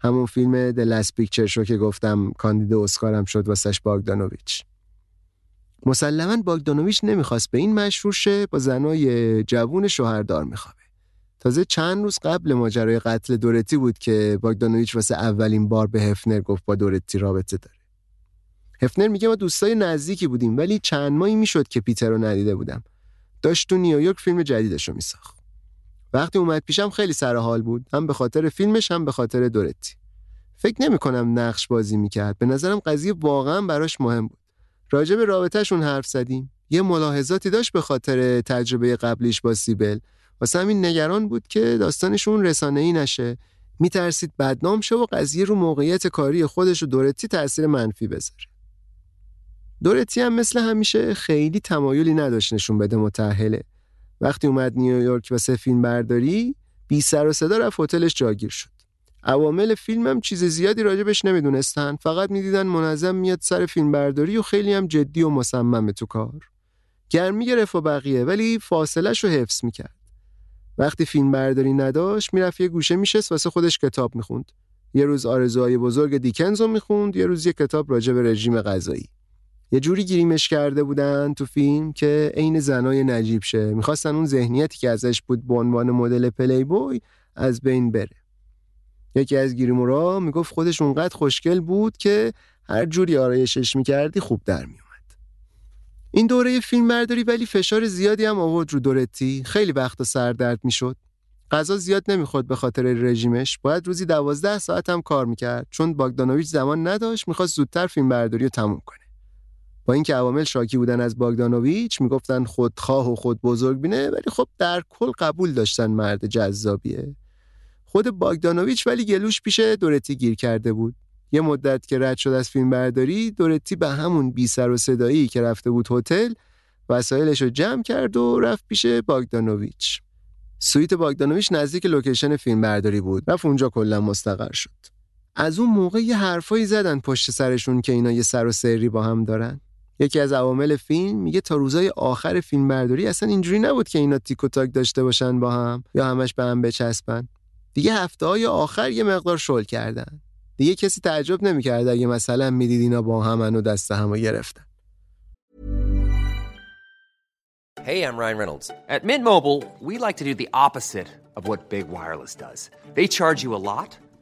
Speaker 1: همون فیلم The Last Picture Show که گفتم کاندید اسکارم شد واسش باگدانوویچ مسلما باگدانوویچ نمی‌خواست به این مشهور شه با زنای جوون شوهردار میخوابه. تازه چند روز قبل ماجرای قتل دورتی بود که باگدانوویچ واسه اولین بار به هفنر گفت با دورتی رابطه داره. هفنر میگه ما دوستای نزدیکی بودیم ولی چند ماهی می‌شد که پیتر رو ندیده بودم. داشت تو نیویورک فیلم جدیدش رو میساخت. وقتی اومد پیشم خیلی سر حال بود هم به خاطر فیلمش هم به خاطر دورتی. فکر نمی کنم نقش بازی می‌کرد. به نظرم قضیه واقعا براش مهم بود. راجع به رابطهشون حرف زدیم. یه ملاحظاتی داشت به خاطر تجربه قبلیش با سیبل. واسه همین نگران بود که داستانشون رسانه‌ای نشه. میترسید بدنام شه و قضیه رو موقعیت کاری خودش و دورتی تاثیر منفی بذاره. دورتی هم مثل همیشه خیلی تمایلی نداشت نشون بده متأهله. وقتی اومد نیویورک واسه فیلم برداری بی سر و صدا رفت هتلش جاگیر شد. عوامل فیلم هم چیز زیادی راجبش نمی‌دونستن. فقط می‌دیدن منظم میاد سر فیلم برداری و خیلی هم جدی و مصممه تو کار. گرمی گرفت و بقیه ولی فاصلش رو حفظ می‌کرد. وقتی فیلم برداری نداشت می‌رفت یه گوشه میشست واسه خودش کتاب می‌خوند. یه روز آرزوهای بزرگ دیکنز رو می‌خوند یه روز یه کتاب راجع به رژیم غذایی. یه جوری گیریمش کرده بودن تو فیلم که عین زنای نجیب شه. می‌خواستن اون ذهنیتی که ازش بود به عنوان مدل پلی بوی از بین بره. یکی از گیریمورا می‌گفت خودش اونقدر خوشگل بود که هر جوری آرایشش می‌کردی خوب در میومد این دوره فیلم برداری ولی فشار زیادی هم آورد رو دورتی خیلی وقت سردرد می‌شد. غذا زیاد نمی‌خورد به خاطر رژیمش. باید روزی دوازده ساعت هم کار می‌کرد. چون باگدانویچ زمان نداشت می‌خواست زودتر فیلم برداری رو تموم کنه. اینکه عوامل شاکی بودن از باگدانویچ می‌گفتن خودخواه و خود بزرگ بینه ولی خب در کل قبول داشتن مرد جذابیه. خود باگدانویچ ولی گلوش پیش دورتی گیر کرده بود. یه مدت که رد شد از فیلم برداری دورتی به همون بی سر و صدایی که رفته بود هتل وسایلش رو جمع کرد و رفت پیش باگدانویچ سویت باگدانویچ نزدیک لوکیشن فیلم برداری بود رفت اونجا کلا مستقر شد. از اون موقع یه حرفایی زدن پشت سرشون که اینا یه سر و سری با هم دارن. یکی از عوامل فیلم میگه تا روزای آخر فیلم برداری اصلا اینجوری نبود که اینا تیک و تاک داشته باشن با هم یا همش به هم بچسبن دیگه هفته های آخر یه مقدار شل کردن دیگه کسی تعجب نمی‌کرد اگه مثلا می‌دید اینا با همن و دست همو گرفتن
Speaker 2: Hey, I'm Ryan Reynolds. At Mint Mobile, we like to do the opposite of what Big Wireless does. They charge you a lot,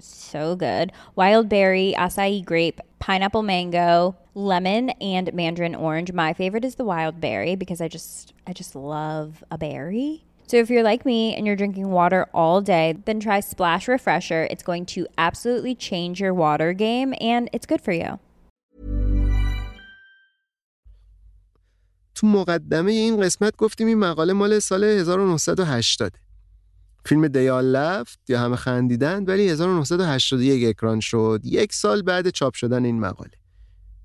Speaker 3: so good. Wild berry, acai grape, pineapple mango, lemon, and mandarin orange. My favorite is the wild berry because I just I just love a berry. So if you're like me and you're drinking water all day, then try Splash Refresher. It's going to absolutely change your water game and it's good for you.
Speaker 1: تو مقدمه این قسمت گفتیم این مقاله مال سال 1980 فیلم دیال لفت یا همه خندیدند ولی 1981 اکران شد. یک سال بعد چاپ شدن این مقاله.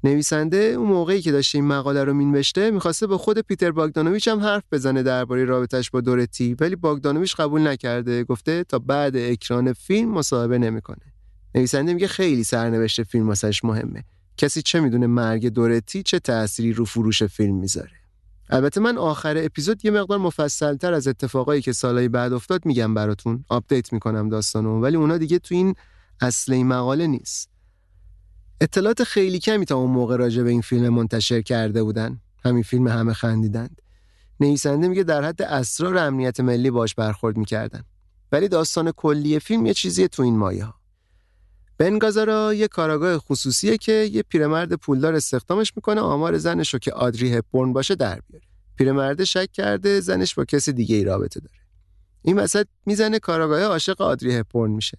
Speaker 1: نویسنده اون موقعی که داشته این مقاله رو مینوشته می‌خواسته با خود پیتر باگدانویچ هم حرف بزنه درباره رابطش با دورتی ولی باگدانویچ قبول نکرده. گفته تا بعد اکران فیلم مصاحبه نمی‌کنه. نویسنده میگه خیلی سرنوشت فیلم واسش مهمه. کسی چه می‌دونه مرگ دورتی چه تأثیری رو فروش فیلم می‌ذاره. البته من آخر اپیزود یه مقدار مفصلتر از اتفاقایی که سالهای بعد افتاد میگم براتون. update می‌کنم داستانو ولی اونا دیگه تو این اصل این مقاله نیست. اطلاعات خیلی کمی تا اون موقع راجع به این فیلم منتشر کرده بودن. همین فیلم همه خندیدند. نویسنده میگه در حد اسرار امنیت ملی باش برخورد می‌کردن. ولی داستان کلی فیلم یه چیزیه تو این مایه بنگازارا یه کاراگاه خصوصیه که یه پیرمرد پولدار استخدامش می‌کنه آمار زنش رو که آدری هپبورن باشه در بیاره. پیرمرد شک کرده زنش با کسی دیگه ای رابطه داره. این وسط می‌زنه کاراگاه عاشق آدری هپبورن میشه.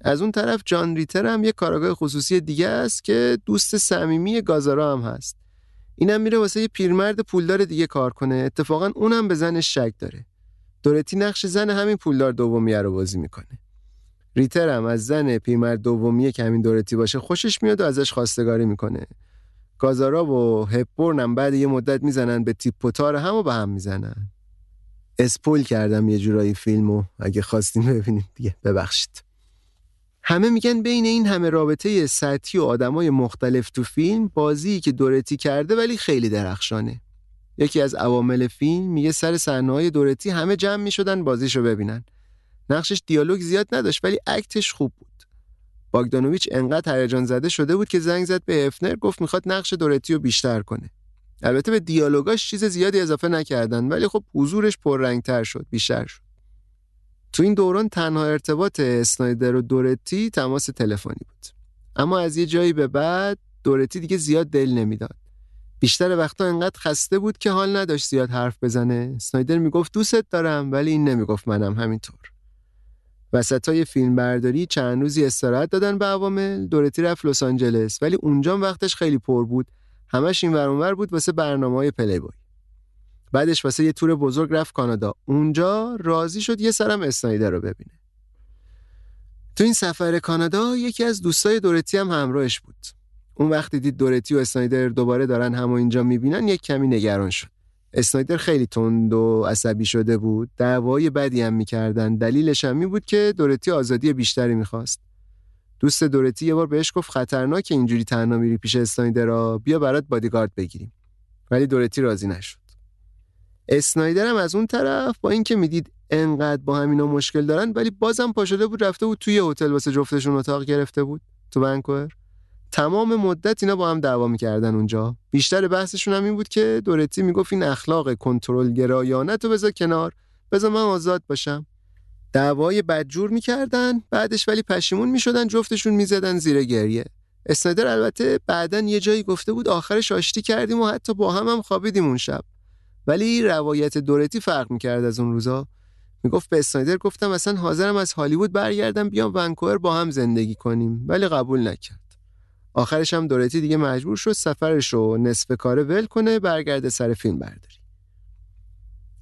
Speaker 1: از اون طرف جان ریتر هم یه کاراگاه خصوصی دیگه است که دوست صمیمی گازارا هم هست. اینم میره واسه یه پیرمرد پولدار دیگه کار کنه. اتفاقا اونم به زنش شک داره. دورتی نقش زن همین پولدار دومیه رو بازی می‌کنه. ریتر هم از زن پیرمرد دومیه که همین دورتی باشه خوشش میاد و ازش خواستگاری می‌کنه. گازارا و هپبورن هم بعد یه مدت می‌زنن به تیپ و تار هم و به هم می‌زنن. اسپول کردم یه جورایی فیلمو. اگه خواستین ببینید دیگه ببخشید. همه میگن بین این همه رابطه سطحی و آدمای مختلف تو فیلم بازی که دورتی کرده ولی خیلی درخشانه. یکی از عوامل فیلم میگه سر صحنه‌های دورتی همه جمع می‌شدن بازیشو ببینن. نقشش دیالوگ زیاد نداشت ولی اکتش خوب بود. باگدانویچ انقدر هیجان زده شده بود که زنگ زد به افنر گفت می‌خواد نقش دورتی رو بیشتر کنه. البته به دیالوگاش چیز زیادی اضافه نکردن ولی خب حضورش پررنگتر شد بیشتر شد. تو این دوران تنها ارتباط اسنایدر و دورتی تماس تلفنی بود. اما از یه جایی به بعد دورتی دیگه زیاد دل نمی‌داد. بیشتر وقتا انقدر خسته بود که حال نداشت زیاد حرف بزنه. اسنایدر می‌گفت دوستت دارم ولی این نمی‌گفت منم همینطور. وسط های فیلم برداری چند روزی استراحت دادن به عوامل. دورتی رفت لس آنجلس ولی اونجا وقتش خیلی پر بود. همش این ور بود واسه برنامه های پلی بوی بعدش واسه یه تور بزرگ رفت کانادا. اونجا راضی شد یه سرم اسنایدر رو ببینه. تو این سفر کانادا یکی از دوستای دورتی هم همراهش بود. اون وقتی دید دورتی و اسنایدر دوباره دارن همو اینجا می‌بینن یک کمی نگران شد. اسنایدر خیلی تند و عصبی شده بود. دعوای بدی هم می‌کردن. دلیلش هم بود که دورتی آزادی بیشتری می‌خواست. دوست دورتی یه بار بهش گفت خطرناکه اینجوری تنها میری پیش اسنایدر بیا برات بادیگارد بگیریم. ولی دورتی راضی نشد. اسنایدر هم از اون طرف با اینکه می‌دید انقدر با همینا مشکل دارن ولی بازم پاشده بود رفته بود توی هتل واسه جفتشون اتاق گرفته بود. تو ونکوور تمام مدت اینا با هم دعوا می‌کردن اونجا. بیشتر بحثشون هم این بود که دورتی می‌گفت این اخلاق کنترل گرایانه تو بذار کنار بذار من آزاد باشم. دعوای بدجور می‌کردن بعدش ولی پشیمون می‌شدن جفتشون می‌زدن زیر گریه. اسنایدر البته بعدا یه جایی گفته بود آخرش آشتی کردیم و حتی با هم هم خوابیدیم اون شب. ولی روایت دورتی فرق می‌کرد از اون روزا. می‌گفت به اسنایدر گفتم اصلا حاضرم از هالیوود برگردم بیام ونکوور با هم زندگی کنیم. ولی قبول نکرد. آخرش هم دورتی دیگه مجبور شد سفرش رو نصف کاره ول کنه برگرده سر فیلم برداری.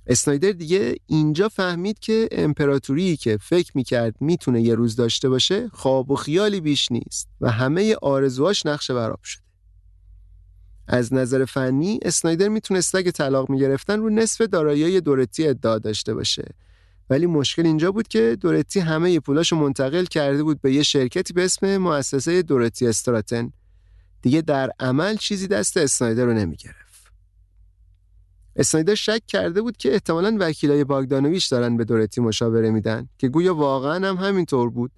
Speaker 1: اسنایدر دیگه اینجا فهمید که امپراتوری که فکر می‌کرد می‌تونه یه روز داشته باشه خواب و خیالی بیش نیست و همه آرزوهاش نقش براب شده. از نظر فنی اسنایدر می‌تونست اگه طلاق می‌گرفتن رو نصف دارایی دورتی ادعا داشته باشه. ولی مشکل اینجا بود که دورتی همه پولاشو منتقل کرده بود به یه شرکتی به اسم مؤسسه دورتی استراتن. دیگه در عمل چیزی دست اسنایدر رو نمی‌گرفت. اسنایدر شک کرده بود که احتمالا وکیلای باگدانویش دارن به دورتی مشاوره میدن که گویا واقعا هم همینطور بود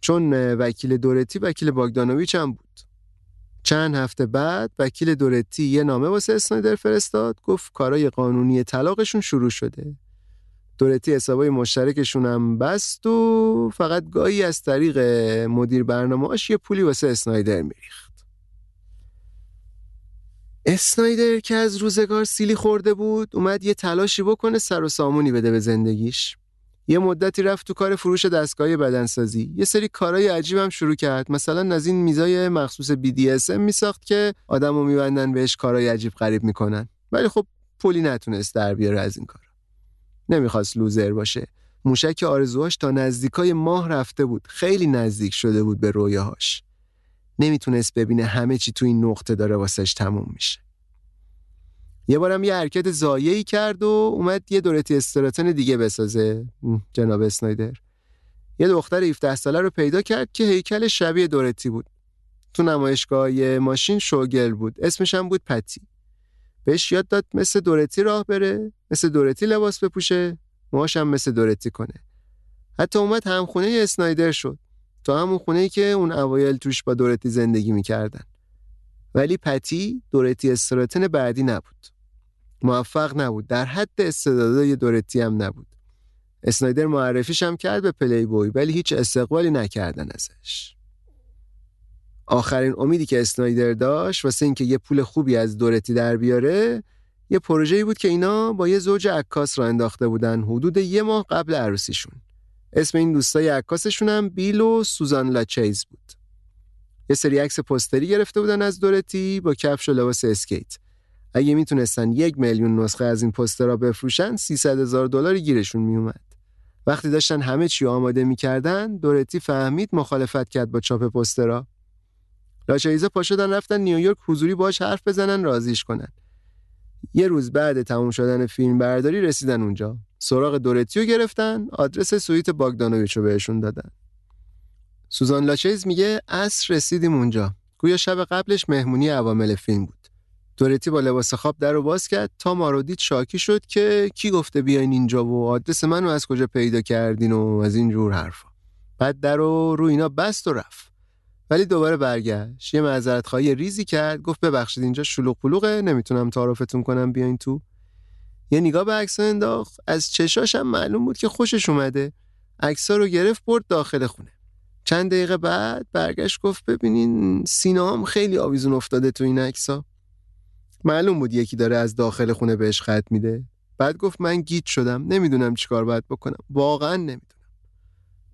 Speaker 1: چون وکیل دورتی وکیل باگدانویچ هم بود. چند هفته بعد وکیل دورتی یه نامه واسه اسنایدر فرستاد گفت کارای قانونی طلاقشون شروع شده. دورتی حسابای مشترکشون هم بست و فقط گاهی از طریق مدیر برنامه‌اش یه پولی واسه اسنایدر میریخت. اسنایدر که از روزگار سیلی خورده بود اومد یه تلاشی بکنه سر و سامونی بده به زندگیش. یه مدتی رفت تو کار فروش دستگاه بدنسازی. یه سری کارهای عجیبم شروع کرد. مثلا از این میزای مخصوص BDSM میساخت که آدمو میبندن بهش کارهای عجیب غریب می‌کنن. ولی خب پولی نتونست در بیاره از این کار نمی‌خواست لوزر باشه. موشک آرزوهاش تا نزدیکای ماه رفته بود. خیلی نزدیک شده بود به رویاهاش. نمی‌تونست ببینه همه چی تو این نقطه داره واسش تموم میشه. یه بارم یه حرکت زایهی کرد و اومد یه دورتی استراتن دیگه بسازه. جناب اسنایدر. یه دختر 17 ساله رو پیدا کرد که هیکل شبیه دورتی بود. تو نمایشگاه ماشین شوگل بود. اسمش هم بود پتی. بهش یاد داد مثل دورتی راه بره مثل دورتی لباس بپوشه موهاش هم مثل دورتی کنه. حتی اومد همخونه اسنایدر شد تا همون خونه که اون اوایل توش با دورتی زندگی می‌کردن. ولی پتی دورتی استراتن بعدی نبود. موفق نبود در حد استعدادای دورتی هم نبود. اسنایدر معرفیش هم کرد به پلی بوی ولی هیچ استقبالی نکردن ازش. آخرین امیدی که اسنایدر داشت واسه اینکه یه پول خوبی از دورتی در بیاره یه پروژه‌ای بود که اینا با یه زوج عکاس را انداخته بودن حدود یه ماه قبل عروسیشون. اسم این دوستای عکاسشون هم بیل و سوزان لاچایز بود. یه سری عکس پستری گرفته بودن از دورتی با کفش و لباس اسکیت. اگه می‌تونستن یک میلیون نسخه از این پسترها بفروشن 300 هزار دلار گیرشون میومد وقتی داشتن همه چی آماده می‌کردن دورتی فهمید مخالفت کرد با چاپ پسترها لاچایزه پا شدن رفتن نیویورک حضوری باش حرف بزنن راضیش کنن. یه روز بعد تموم شدن فیلم برداری رسیدن اونجا. سراغ دورتیو گرفتن آدرس سویت باگدانویچ رو بهشون دادن. سوزان لاچیز میگه اصر رسیدیم اونجا. گویا شب قبلش مهمونی عوامل فیلم بود. دورتی با لباس خواب در رو باز کرد تا ما رو دید شاکی شد که کی گفته بیاین اینجا و آدرس منو از کجا پیدا کردین و از این جور حرفا. بعد در رو رو اینا بست و رفت. ولی دوباره برگشت. یه معذرت خواهی ریزی کرد. گفت ببخشید اینجا شلوغ پلوغه. نمی‌تونم تعارفتون کنم. بیاین تو. یه نگاه به عکس انداخت. از چشاش هم معلوم بود که خوشش اومده. عکسا رو گرفت برد داخل خونه. چند دقیقه بعد برگشت گفت ببینین سینا خیلی آویزون افتاده تو این عکسا معلوم بود یکی داره از داخل خونه بهش خط میده. بعد گفت من گیت شدم. نمی‌دونم چیکار باید بکنم. واقعا نمی‌دونم.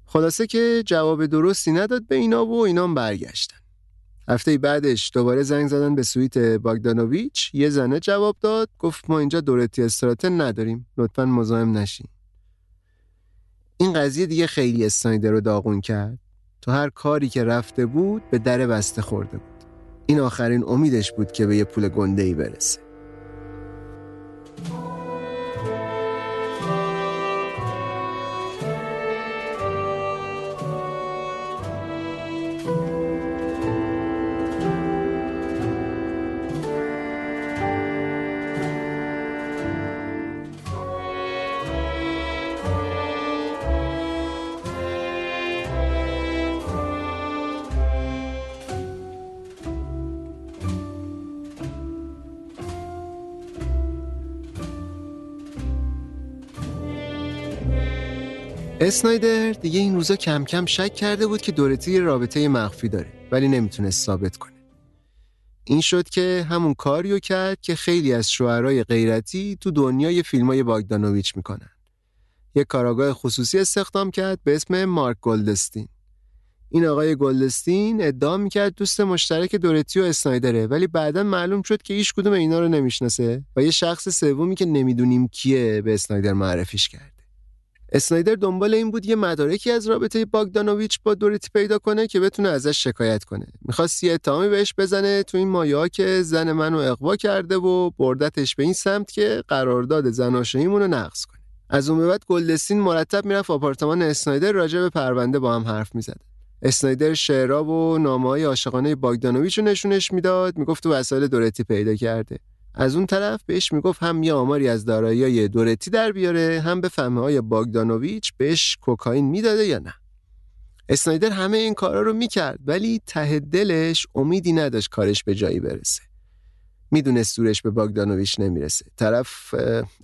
Speaker 1: خلاصه که جواب درستی نداد به اینا و اینام برگشتن. هفته بعدش دوباره زنگ زدن به سویت باگدانوویچ یه زنه جواب داد گفت ما اینجا دورتی استراتن نداریم لطفا مزاحم نشین. این قضیه دیگه خیلی اسنایدر رو داغون کرد. تو هر کاری که رفته بود به در بسته خورده بود. این آخرین امیدش بود که به یه پول گنده ای برسه. اسنایدر دیگه این روزا کم کم شک کرده بود که دورتی یه رابطه مخفی داره ولی نمی‌تونست ثابت کنه. این شد که همون کاریو کرد که خیلی از شوهرای غیرتی تو دنیای فیلمای باگدانویچ می‌کنن. یه کاراگاه خصوصی استخدام کرد به اسم مارک گلدستین. این آقای گلدستین ادعا می‌کرد دوست مشترک دورتی و اسنایدره ولی بعدا معلوم شد که هیچ کدوم اینا رو نمی‌شناسه و یه شخص سومی که نمی‌دونیم کیه به اسنایدر معرفیش کرد. اسنایدر دنبال این بود یه مدارکی از رابطه باگدانویچ با دورتی پیدا کنه که بتونه ازش شکایت کنه. می‌خواست یه اتهامی بهش بزنه تو این مایا که زن منو اقوا کرده و بردتش به این سمت که قرارداد زناشوییمون رو نقض کنه. از اون به بعد گلدستین مرتب می‌رفت آپارتمان اسنایدر راجع به پرونده با هم حرف می‌زد. اسنایدر شعرها و نامه های عاشقانه باگدانویچ رو نشونش می‌داد می‌گفت تو وسایل دورتی پیدا کرده از اون طرف بهش می‌گفت هم یه آماری از دارایی دورتی در بیاره هم به فهمه های باگدانویچ بهش کوکائین می‌داده یا نه. اسنایدر همه این کارا رو می‌کرد ولی ته دلش امیدی نداشت کارش به جایی برسه. می‌دونست سورش به باگدانویچ نمی‌رسه. طرف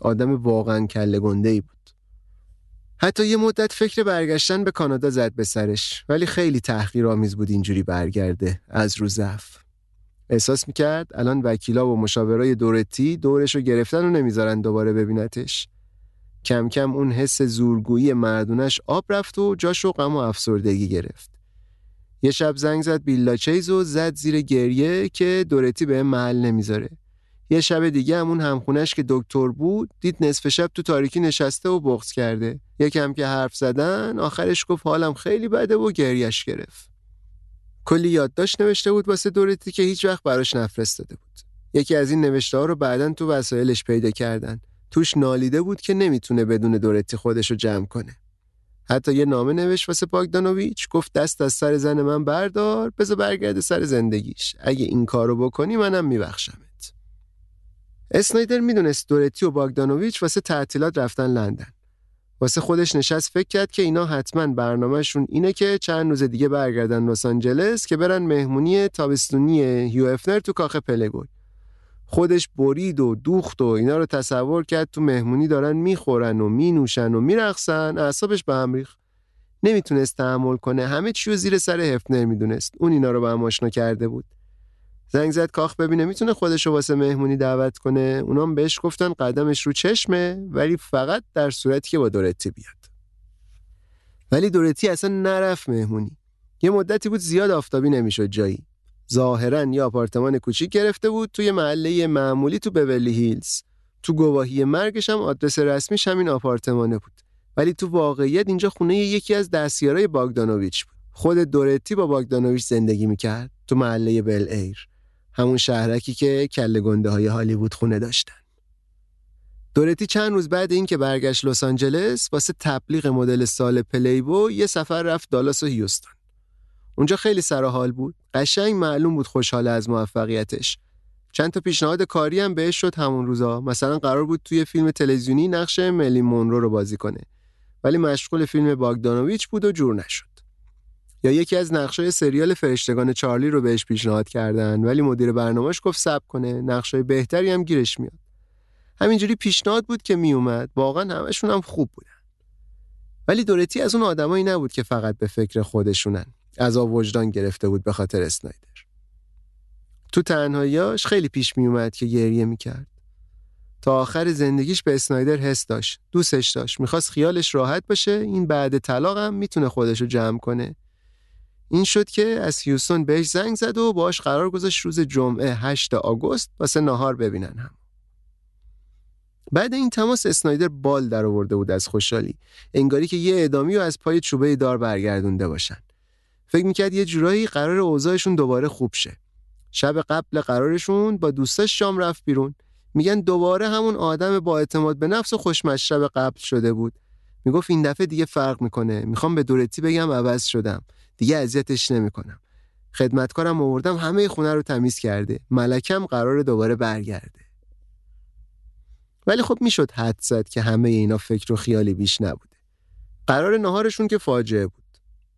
Speaker 1: آدم واقعا کله گنده ای بود. حتی یه مدت فکر برگشتن به کانادا زد به سرش ولی خیلی تحقیرآمیز بود اینجوری برگرده از رو ضعف. احساس می‌کرد الان وکیلا و مشاورای دورتی دورش رو گرفتن و نمی‌ذارن دوباره ببینتش. کم کم اون حس زورگویی مردونش آب رفت و جاش و غم و افسردگی گرفت. یه شب زنگ زد بیلا چیز و زد زیر گریه که دورتی به محل نمی‌ذاره. یه شب دیگه همون همخونش که دکتر بود دید نصف شب تو تاریکی نشسته و بغض کرده. یکم که حرف زدن آخرش گفت حالم خیلی بده و گریش گرفت. کلی یادداشت نوشته بود واسه دورتی که هیچ وقت براش نفرستاده بود. یکی از این نوشته ها رو بعدا تو وسایلش پیدا کردن. توش نالیده بود که نمی‌تونه بدون دورتی خودش رو جمع کنه. حتی یه نامه نوشت واسه پاگدانوویچ گفت دست از سر زن من بردار بذار برگرده سر زندگیش. اگه این کارو بکنی منم میبخشمت. اسنایدر می‌دونست دورتی و باگدانوویچ واسه تعطیلات رفتن لندن. واسه خودش نشست فکر کرد که اینا حتما برنامهشون اینه که چند روز دیگه برگردن لس آنجلس که برن مهمونی تابستونی هیو افنر تو کاخ پلگوی خودش برید و دوخت و اینا رو تصور کرد تو مهمونی دارن می‌خورن و مینوشن و میرقصن. اعصابش به هم ریخت. نمی‌تونست تحمل کنه. همه چی زیر سر هفنر می‌دونست. اون اینا رو به هم آشنا کرده بود. زنگ زد کاخ ببینه می‌تونه خودش رو واسه مهمونی دعوت کنه. اونام بهش گفتن قدمش رو چشمه ولی فقط در صورتی که با دورتی بیاد. ولی دورتی اصلا نرفت مهمونی. یه مدتی بود زیاد آفتابی نمی‌شد جایی. ظاهرا یه آپارتمان کوچیک گرفته بود توی محله معمولی تو بورلی هیلز. تو گواهی مرگش هم آدرس رسمیش همین آپارتمانه بود. ولی تو واقعیت اینجا خونه یکی از دستیارای باگدانویچ بود. خود دورتی با باگدانویچ زندگی می‌کرد تو محله بل ایر. همون شهرکی که کله گنده های هالیوود خونه داشتن. دورتی چند روز بعد اینکه برگشت لس آنجلس واسه تبلیغ مدل سال پلیبو یه سفر رفت دالاس و هیوستون. اونجا خیلی سر حال بود. قشنگ معلوم بود خوشحال از موفقیتش. چند تا پیشنهاد کاری هم بهش شد همون روزا. مثلا قرار بود توی فیلم تلویزیونی نقش ملی مونرو رو بازی کنه. ولی مشغول فیلم باگدانویچ بود و جور نشد. یا یکی از نقشای سریال فرشتگان چارلی رو بهش پیشنهاد کردن ولی مدیر برنامهش گفت سب کنه نقشای بهتری هم گیرش میاد. همینجوری پیشنهاد بود که میومد واقعا همشون هم خوب بودن. ولی دورتی از اون آدمایی نبود که فقط به فکر خودشونن. از وجدان گرفته بود به خاطر اسنایدر. تو تنهاییاش خیلی پیش میومد که گریه می‌کرد. تا آخر زندگیش به اسنایدر حس داشت دوستش داشت. می‌خواست خیالش راحت باشه این بعد طلاق هم می‌تونه خودش رو جمع کنه. این شد که از هیوستون بهش زنگ زد و باش قرار گذاشت روز جمعه 8 آگوست واسه نهار ببینن هم. بعد این تماس اسنایدر بال در آورده بود از خوشحالی انگاری که یه ادامی رو از پای چوبه دار برگردونده باشن. فکر می‌کرد یه جورایی قرار اوضاعشون دوباره خوب شه. شب قبل قرارشون با دوستاش شام رفت بیرون. میگن دوباره همون آدم با اعتماد به نفس و خوشمشرب قبل شده بود. می‌گفت این دفعه دیگه فرق می‌کنه. می‌خوام به دورتی بگم عوض شدم. دیگه اذیتش نمی‌کنم. خدمتکارم آوردم همه خونه رو تمیز کرده. ملکم قرار دوباره برگرده. ولی خب می‌شد حد زد که همه اینا فکر و خیالی بیش نبوده. قرار نهارشون که فاجعه بود.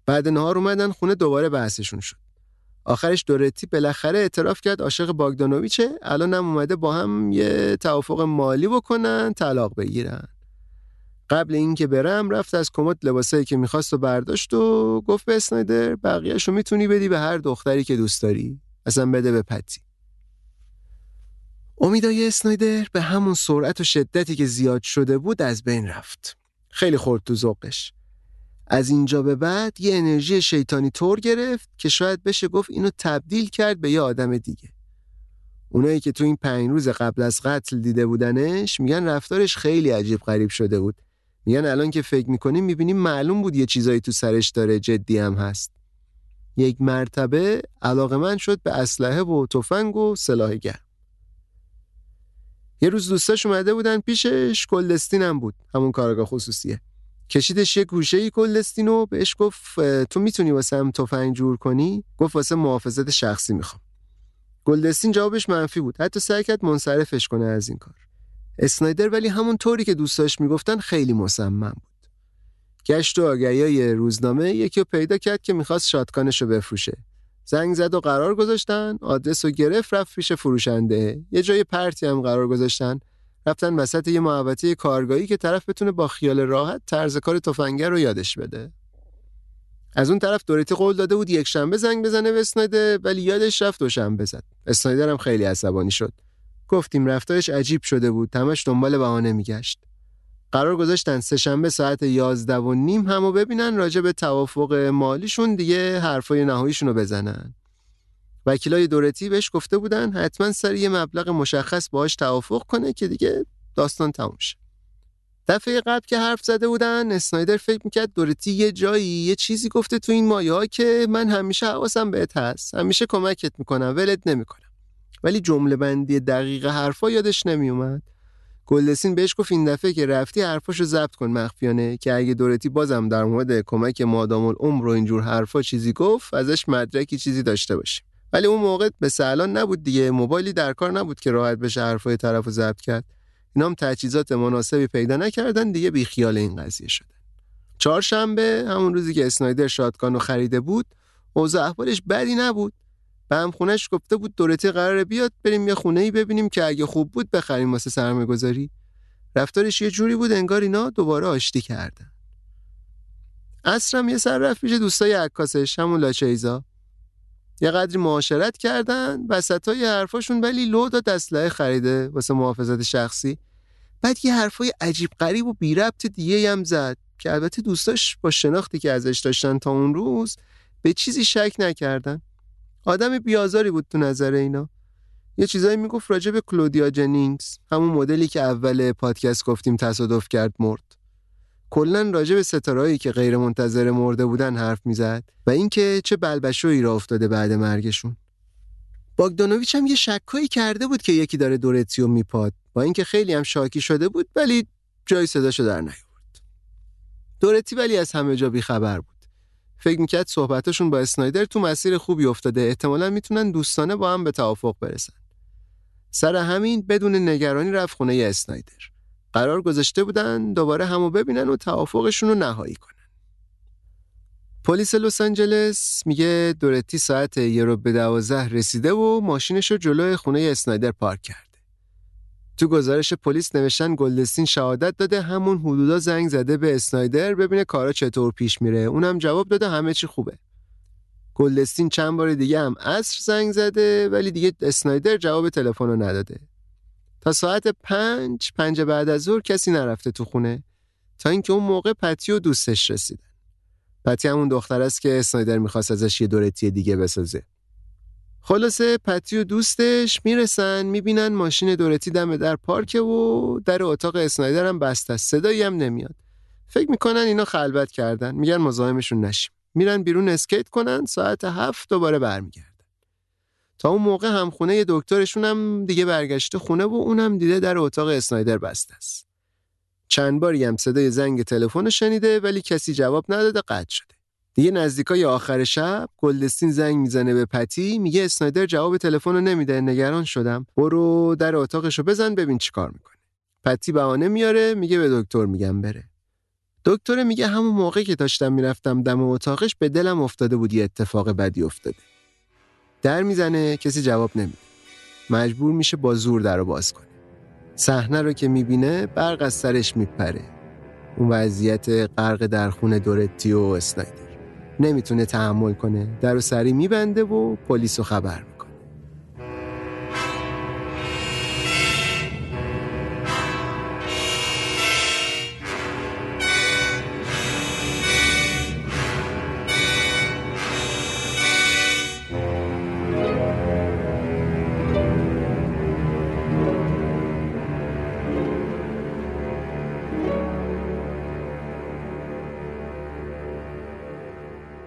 Speaker 1: بعد نهار اومدن خونه دوباره بحثشون شد. آخرش دورتی بالاخره اعتراف کرد عاشق باگدانویچه. الان هم اومده با هم یه توافق مالی بکنن طلاق بگیرن. قبل اینکه برم رفت از کمد لباسایی که می‌خواست و برداشت و گفت به اسنایدر بقیهشو می‌تونی بدی به هر دختری که دوست داری. اصلا بده به پتی. امیدای اسنایدر به همون سرعت و شدتی که زیاد شده بود از بین رفت. خیلی خورد تو ذوقش. از اینجا به بعد یه انرژی شیطانی طور گرفت که شاید بشه گفت اینو تبدیل کرد به یه آدم دیگه. اونایی که تو این پنج روز قبل از قتل دیده بودنش میگن رفتارش خیلی عجیب غریب شده بود. میگن الان که فکر می‌کنیم می‌بینیم معلوم بود یه چیزایی تو سرش داره جدی هم هست. یک مرتبه علاقه من شد به اسلحه و تفنگ و سلاح گرم. یه روز دوستاش اومده بودن پیشش کلدستین هم بود همون کارگاه خصوصیه. کشیدش یه گوشه ای کلدستین و بهش گفت تو می‌تونی واسه هم تفنگ جور کنی؟ گفت واسه محافظت شخصی می‌خوام. گلدستین جوابش منفی بود حتی سعی کرد منصرفش کنه از این کار. اسنایدر ولی همون طوری که دوستاش می‌گفتن خیلی مصمم بود. گشت و آگهی روزنامه یکی رو پیدا کرد که می‌خواست شاتکانش رو بفروشه. زنگ زد و قرار گذاشتن آدرس رو گرفت رفت پیش فروشنده. یه جای پرتی هم قرار گذاشتن. رفتن وسط یه محوطه کارگاهی که طرف بتونه با خیال راحت طرز کار تفنگر رو یادش بده. از اون طرف دوریتی قول داده بود یک شنبه زنگ بزنه به اسنایدر ولی یادش رفت شنبه زد. اسنایدر هم خیلی عصبانی شد. گفتیم رفتارش عجیب شده بود. تمش دنبال بهانه میگشت. قرار گذاشتن سه شنبه ساعت یازده و نیم همو ببینن راجع به توافق مالیشون دیگه حرفای نهاییشون رو بزنن. وکیلای دورتی بهش گفته بودن حتما سر یه مبلغ مشخص باهاش توافق کنه که دیگه داستان تموم شه. دفعه قبل که حرف زده بودن اسنایدر فکر می‌کرد دورتی یه جایی یه چیزی گفته تو این مایه ها که من همیشه حواسم بهت هست. همیشه کمکت می‌کنم ولت نمی‌کنم. ولی جمله بندی دقیق حرفا یادش نمیومد. گلدسین بهش گفت این دفعه که رفتی حرفاشو ضبط کن مخفیانه که اگه دورتی بازم در مورد کمک مادام العمر و اینجور حرفا چیزی گفت ازش مدرکی چیزی داشته باشیم. ولی اون موقع به سلان نبود دیگه موبایلی در کار نبود که راحت بشه حرفای طرفو ضبط کرد. اینا هم تجهیزات مناسبی پیدا نکردن دیگه بیخیال این قضیه شدن. چهارشنبه همون روزی که اسنایدر شاتگانو خریده بود اوضاع احوالش بدی نبود. به هم خونش گفته بود دورتی قراره بیاد بریم یه خونه ای ببینیم که اگه خوب بود بخریم واسه سرمایه گذاری رفتارش یه جوری بود انگار اینا دوباره آشتی کردن. اصرم یه سر رفت پیش دوستای عکاسش همون لاچیزا. یه قدری معاشرت کردن وسط های حرفاشون ولی لو داد اسلحه خریده واسه محافظت شخصی. بعد یه حرفای عجیب غریب و بی ربط دیگه هم زد که البته دوستاش با شناختی که ازش داشتن تا اون روز به چیزی شک نکردن. آدم بیازاری بود تو نظر اینا. یه چیزایی می‌گفت راجع به کلودیا جنینگز همون مدلی که اول پادکست گفتیم تصادف کرد مرد. کلا راجع به ستارهایی که غیر منتظر مرده بودن حرف می‌زد و اینکه چه بلبشویی را افتاده بعد مرگشون. باگدانویچ هم یه شکایی کرده بود که یکی داره دورتیو میپاد. با اینکه خیلی هم شاکی شده بود ولی جای صداشو در نیاورد. دورتی ولی از همه جا بیخبر بود. فکر می‌کرد صحبتشون با اسنایدر تو مسیر خوبی افتاده. احتمالا می‌تونن دوستانه با هم به توافق برسن. سر همین بدون نگرانی رفت خونه اسنایدر. قرار گذاشته بودن دوباره همو ببینن و توافقشون رو نهایی کنن. پلیس لس آنجلس میگه دورتی ساعت یه رو به دوازده رسیده و ماشینش رو جلوی خونه اسنایدر پارک کرده. تو گزارش پلیس نوشتن گلدستین شهادت داده همون حدودا زنگ زده به اسنایدر ببینه کارا چطور پیش میره. اونم جواب داده همه چی خوبه. گلدستین چند بار دیگه هم عصر زنگ زده ولی دیگه اسنایدر جواب تلفن رو نداده. تا ساعت پنج پنج بعد از ظهر کسی نرفته تو خونه تا اینکه اون موقع پتی و دوستش رسیدن. پتی همون دختر است که اسنایدر می‌خواست ازش یه دورتی دیگه بسازه. خلاصه پتی و دوستش می‌رسن می‌بینن ماشین دورتی دم در پارکه و در اتاق اسنایدر هم بسته است. صدایی هم نمیاد. فکر می‌کنن اینا خلوت کردن. میگن مزاحمشون نشیم. میرن بیرون اسکیت کنن ساعت هفت دوباره برمیگردن. تا اون موقع هم خونه یه دکترشون هم دیگه برگشته خونه و اونم دیده در اتاق اسنایدر بسته است. چند باری هم صدای زنگ تلفن شنیده ولی کسی جواب نداده قطع شده. دیگه نزدیکای آخر شب گلدستین زنگ می‌زنه به پتی میگه اسنایدر جواب تلفن رو نمیده نگران شدم. برو در اتاقشو بزن ببین چیکار می‌کنه. پتی بهانه میاره میگه به دکتر میگم بره. دکتر میگه همون موقع که داشتم می‌رفتم دم اتاقش به دلم افتاده بود یه اتفاق بدی افتاده. در می‌زنه کسی جواب نمیده. مجبور میشه با زور در رو باز کنه. صحنه رو که می‌بینه برق از سرش میپره. اون وضعیت غرق در خون دورتی و اسنایدر. نمی‌تونه تحمل کنه. در سری میبنده و پلیس رو خبر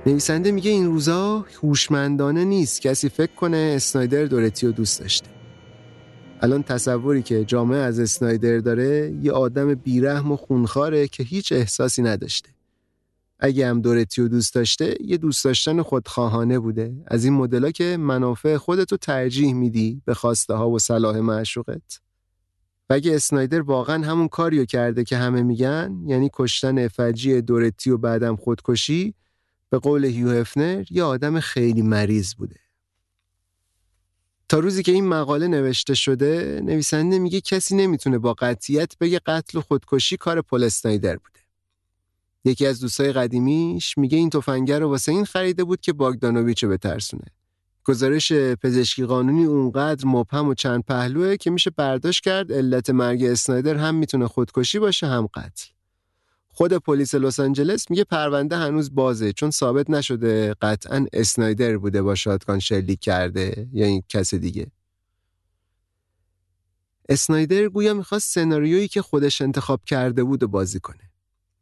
Speaker 1: نویسنده میگه این روزا هوشمندانه نیست. کسی فکر کنه اسنایدر دورتی رو دوست داشته. الان تصوری که جامعه از اسنایدر داره یه آدم بیرحم و خونخواره که هیچ احساسی نداشته. اگه هم دورتی رو دوست داشته یه دوست داشتن خودخواهانه بوده. از این مدلا که منافع خودتو ترجیح میدی به خواسته ها و صلاح معشوقت. و اگه اسنایدر واقعا همون کاریو کرده که همه میگن یعنی کشتن فجی دورتی و بعدم خودکشی به قول هیو هفنر یه آدم خیلی مریض بوده. تا روزی که این مقاله نوشته شده نویسنده میگه کسی نمی‌تونه با قطعیت بگه قتل و خودکشی کار پل استایدر بوده. یکی از دوستای قدیمیش میگه این تفنگر رو واسه این خریده بود که باگدانویچ رو بترسونه. گزارش پزشکی قانونی اونقدر مبهم و چند پهلوه که میشه برداشت کرد علت مرگ اسنایدر هم می‌تونه خودکشی باشه هم قتل. خود پلیس لس آنجلس میگه پرونده هنوز بازه چون ثابت نشده قطعا اسنایدر بوده با شاتگان شلیک کرده یا این کس دیگه. اسنایدر گویا می‌خواست سناریویی که خودش انتخاب کرده بود و بازی کنه.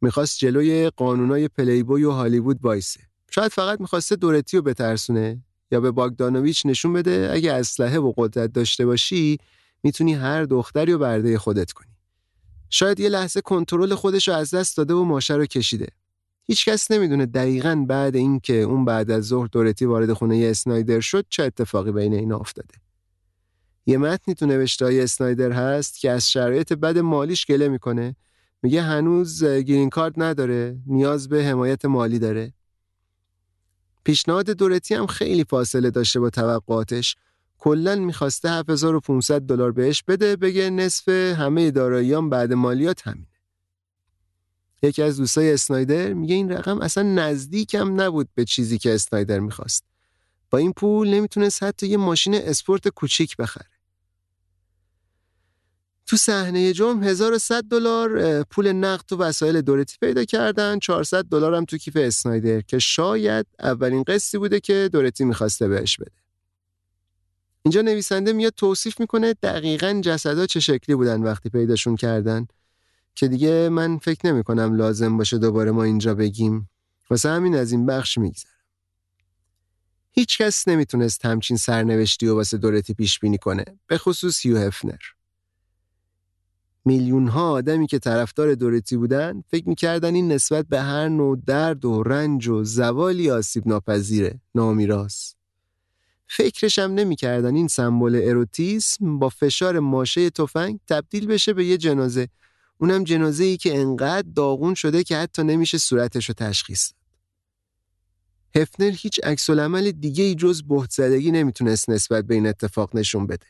Speaker 1: می‌خواست جلوی قانونای پلیبوی و هالیوود وایسه. شاید فقط می‌خواسته دورتی رو بترسونه یا به باگدانویچ نشون بده اگه اسلحه و قدرت داشته باشی می‌تونی هر دختری رو برده خودت کنی. شاید یه لحظه کنترل خودش رو از دست داده و ماشه رو کشیده. هیچکس نمی‌دونه دقیقا بعد اینکه اون بعد از ظهر دورتی وارد خونه اسنایدر شد چه اتفاقی بین اینا افتاده. یه متنی تو نوشته های اسنایدر هست که از شرایط بد مالیش گله می‌کنه. میگه هنوز گرین کارت نداره نیاز به حمایت مالی داره. پیشنهاد دورتی هم خیلی فاصله داشته با توقعاتش. کلا می‌خواسته 7500 دلار بهش بده بگه نصف همه داراییام بعد مالیات همینه. یکی از دوستای اسنایدر میگه این رقم اصلا نزدیکم نبود به چیزی که اسنایدر می‌خواست. با این پول نمی‌تونست حتی یه ماشین اسپورت کوچیک بخره. تو صحنه جرم 1100 دلار پول نقد تو وسایل دورتی پیدا کردن 400 دلار هم تو کیف اسنایدر که شاید اولین قسطی بوده که دورتی می‌خواسته بهش بده. اینجا نویسنده میاد توصیف می‌کنه دقیقا جسدا چه شکلی بودن وقتی پیداشون کردن. که دیگه من فکر نمی کنم لازم باشه دوباره ما اینجا بگیم. واسه همین از این بخش میگذرم. هیچ کس نمی‌تونست همچین سرنوشتی و واسه دورتی پیش بینی کنه به خصوص یو هفنر. میلیون ها آدمی که طرفدار دورتی بودن فکر می‌کردن این نسبت به هر نوع درد و رنج و زوالی آسیب ناپذیره نامیراست. فکرش هم نمی‌کردن این سمبل اروتیسم با فشار ماشه تفنگ تبدیل بشه به یه جنازه اونم جنازه ای که انقدر داغون شده که حتی نمیشه صورتش رو تشخیص داد. هفنر هیچ عکس العمل دیگه ای جز بهت زدگی نمی‌تونست نسبت به این اتفاق نشون بده.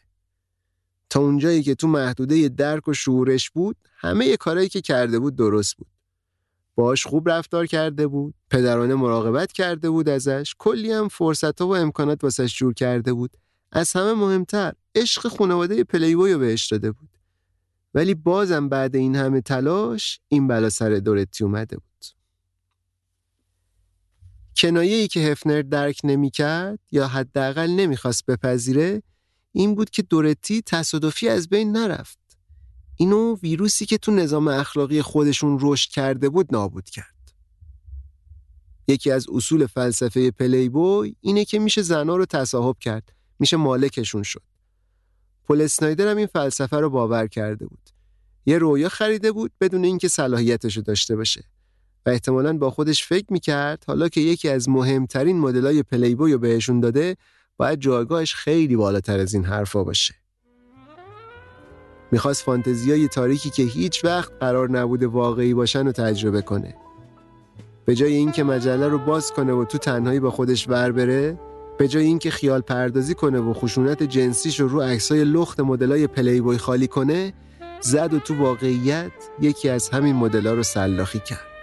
Speaker 1: تا اونجایی که تو محدوده درک و شعورش بود همه کارهایی که کرده بود درست بود. باش خوب رفتار کرده بود، پدرانه مراقبت کرده بود ازش، کلی هم فرصت و امکانات واسش جور کرده بود. از همه مهمتر عشق خانواده پلیبوی رو بهش داده بود. ولی بازم بعد این همه تلاش این بلا سر دورتی اومده بود. کنایه ای که هفنر درک نمی کرد یا حداقل نمی‌خواست بپذیره این بود که دورتی تصادفی از بین نرفت. اینو ویروسی که تو نظام اخلاقی خودشون رشد کرده بود نابود کرد. یکی از اصول فلسفه پلیبوی اینه که میشه زنا رو تصاحب کرد، میشه مالکشون شد. پل اسنایدر هم این فلسفه رو باور کرده بود. یه رویا خریده بود بدون اینکه صلاحیتش رو داشته باشه. و احتمالا با خودش فکر می‌کرد حالا که یکی از مهمترین مدلای پلیبوی رو بهشون داده باید جایگاهش خیلی بالاتر از این حرفا باشه. می‌خواست فانتزیای تاریکی که هیچ وقت قرار نبوده واقعی باشن رو تجربه کنه. به جای اینکه مجله رو باز کنه و تو تنهایی با خودش ور بره، به جای اینکه خیال پردازی کنه و خشونت جنسیش رو رو عکسای لخت مدلای پلیبوی خالی کنه، زد و تو واقعیت یکی از همین مدل‌ها رو سلاخی کرد.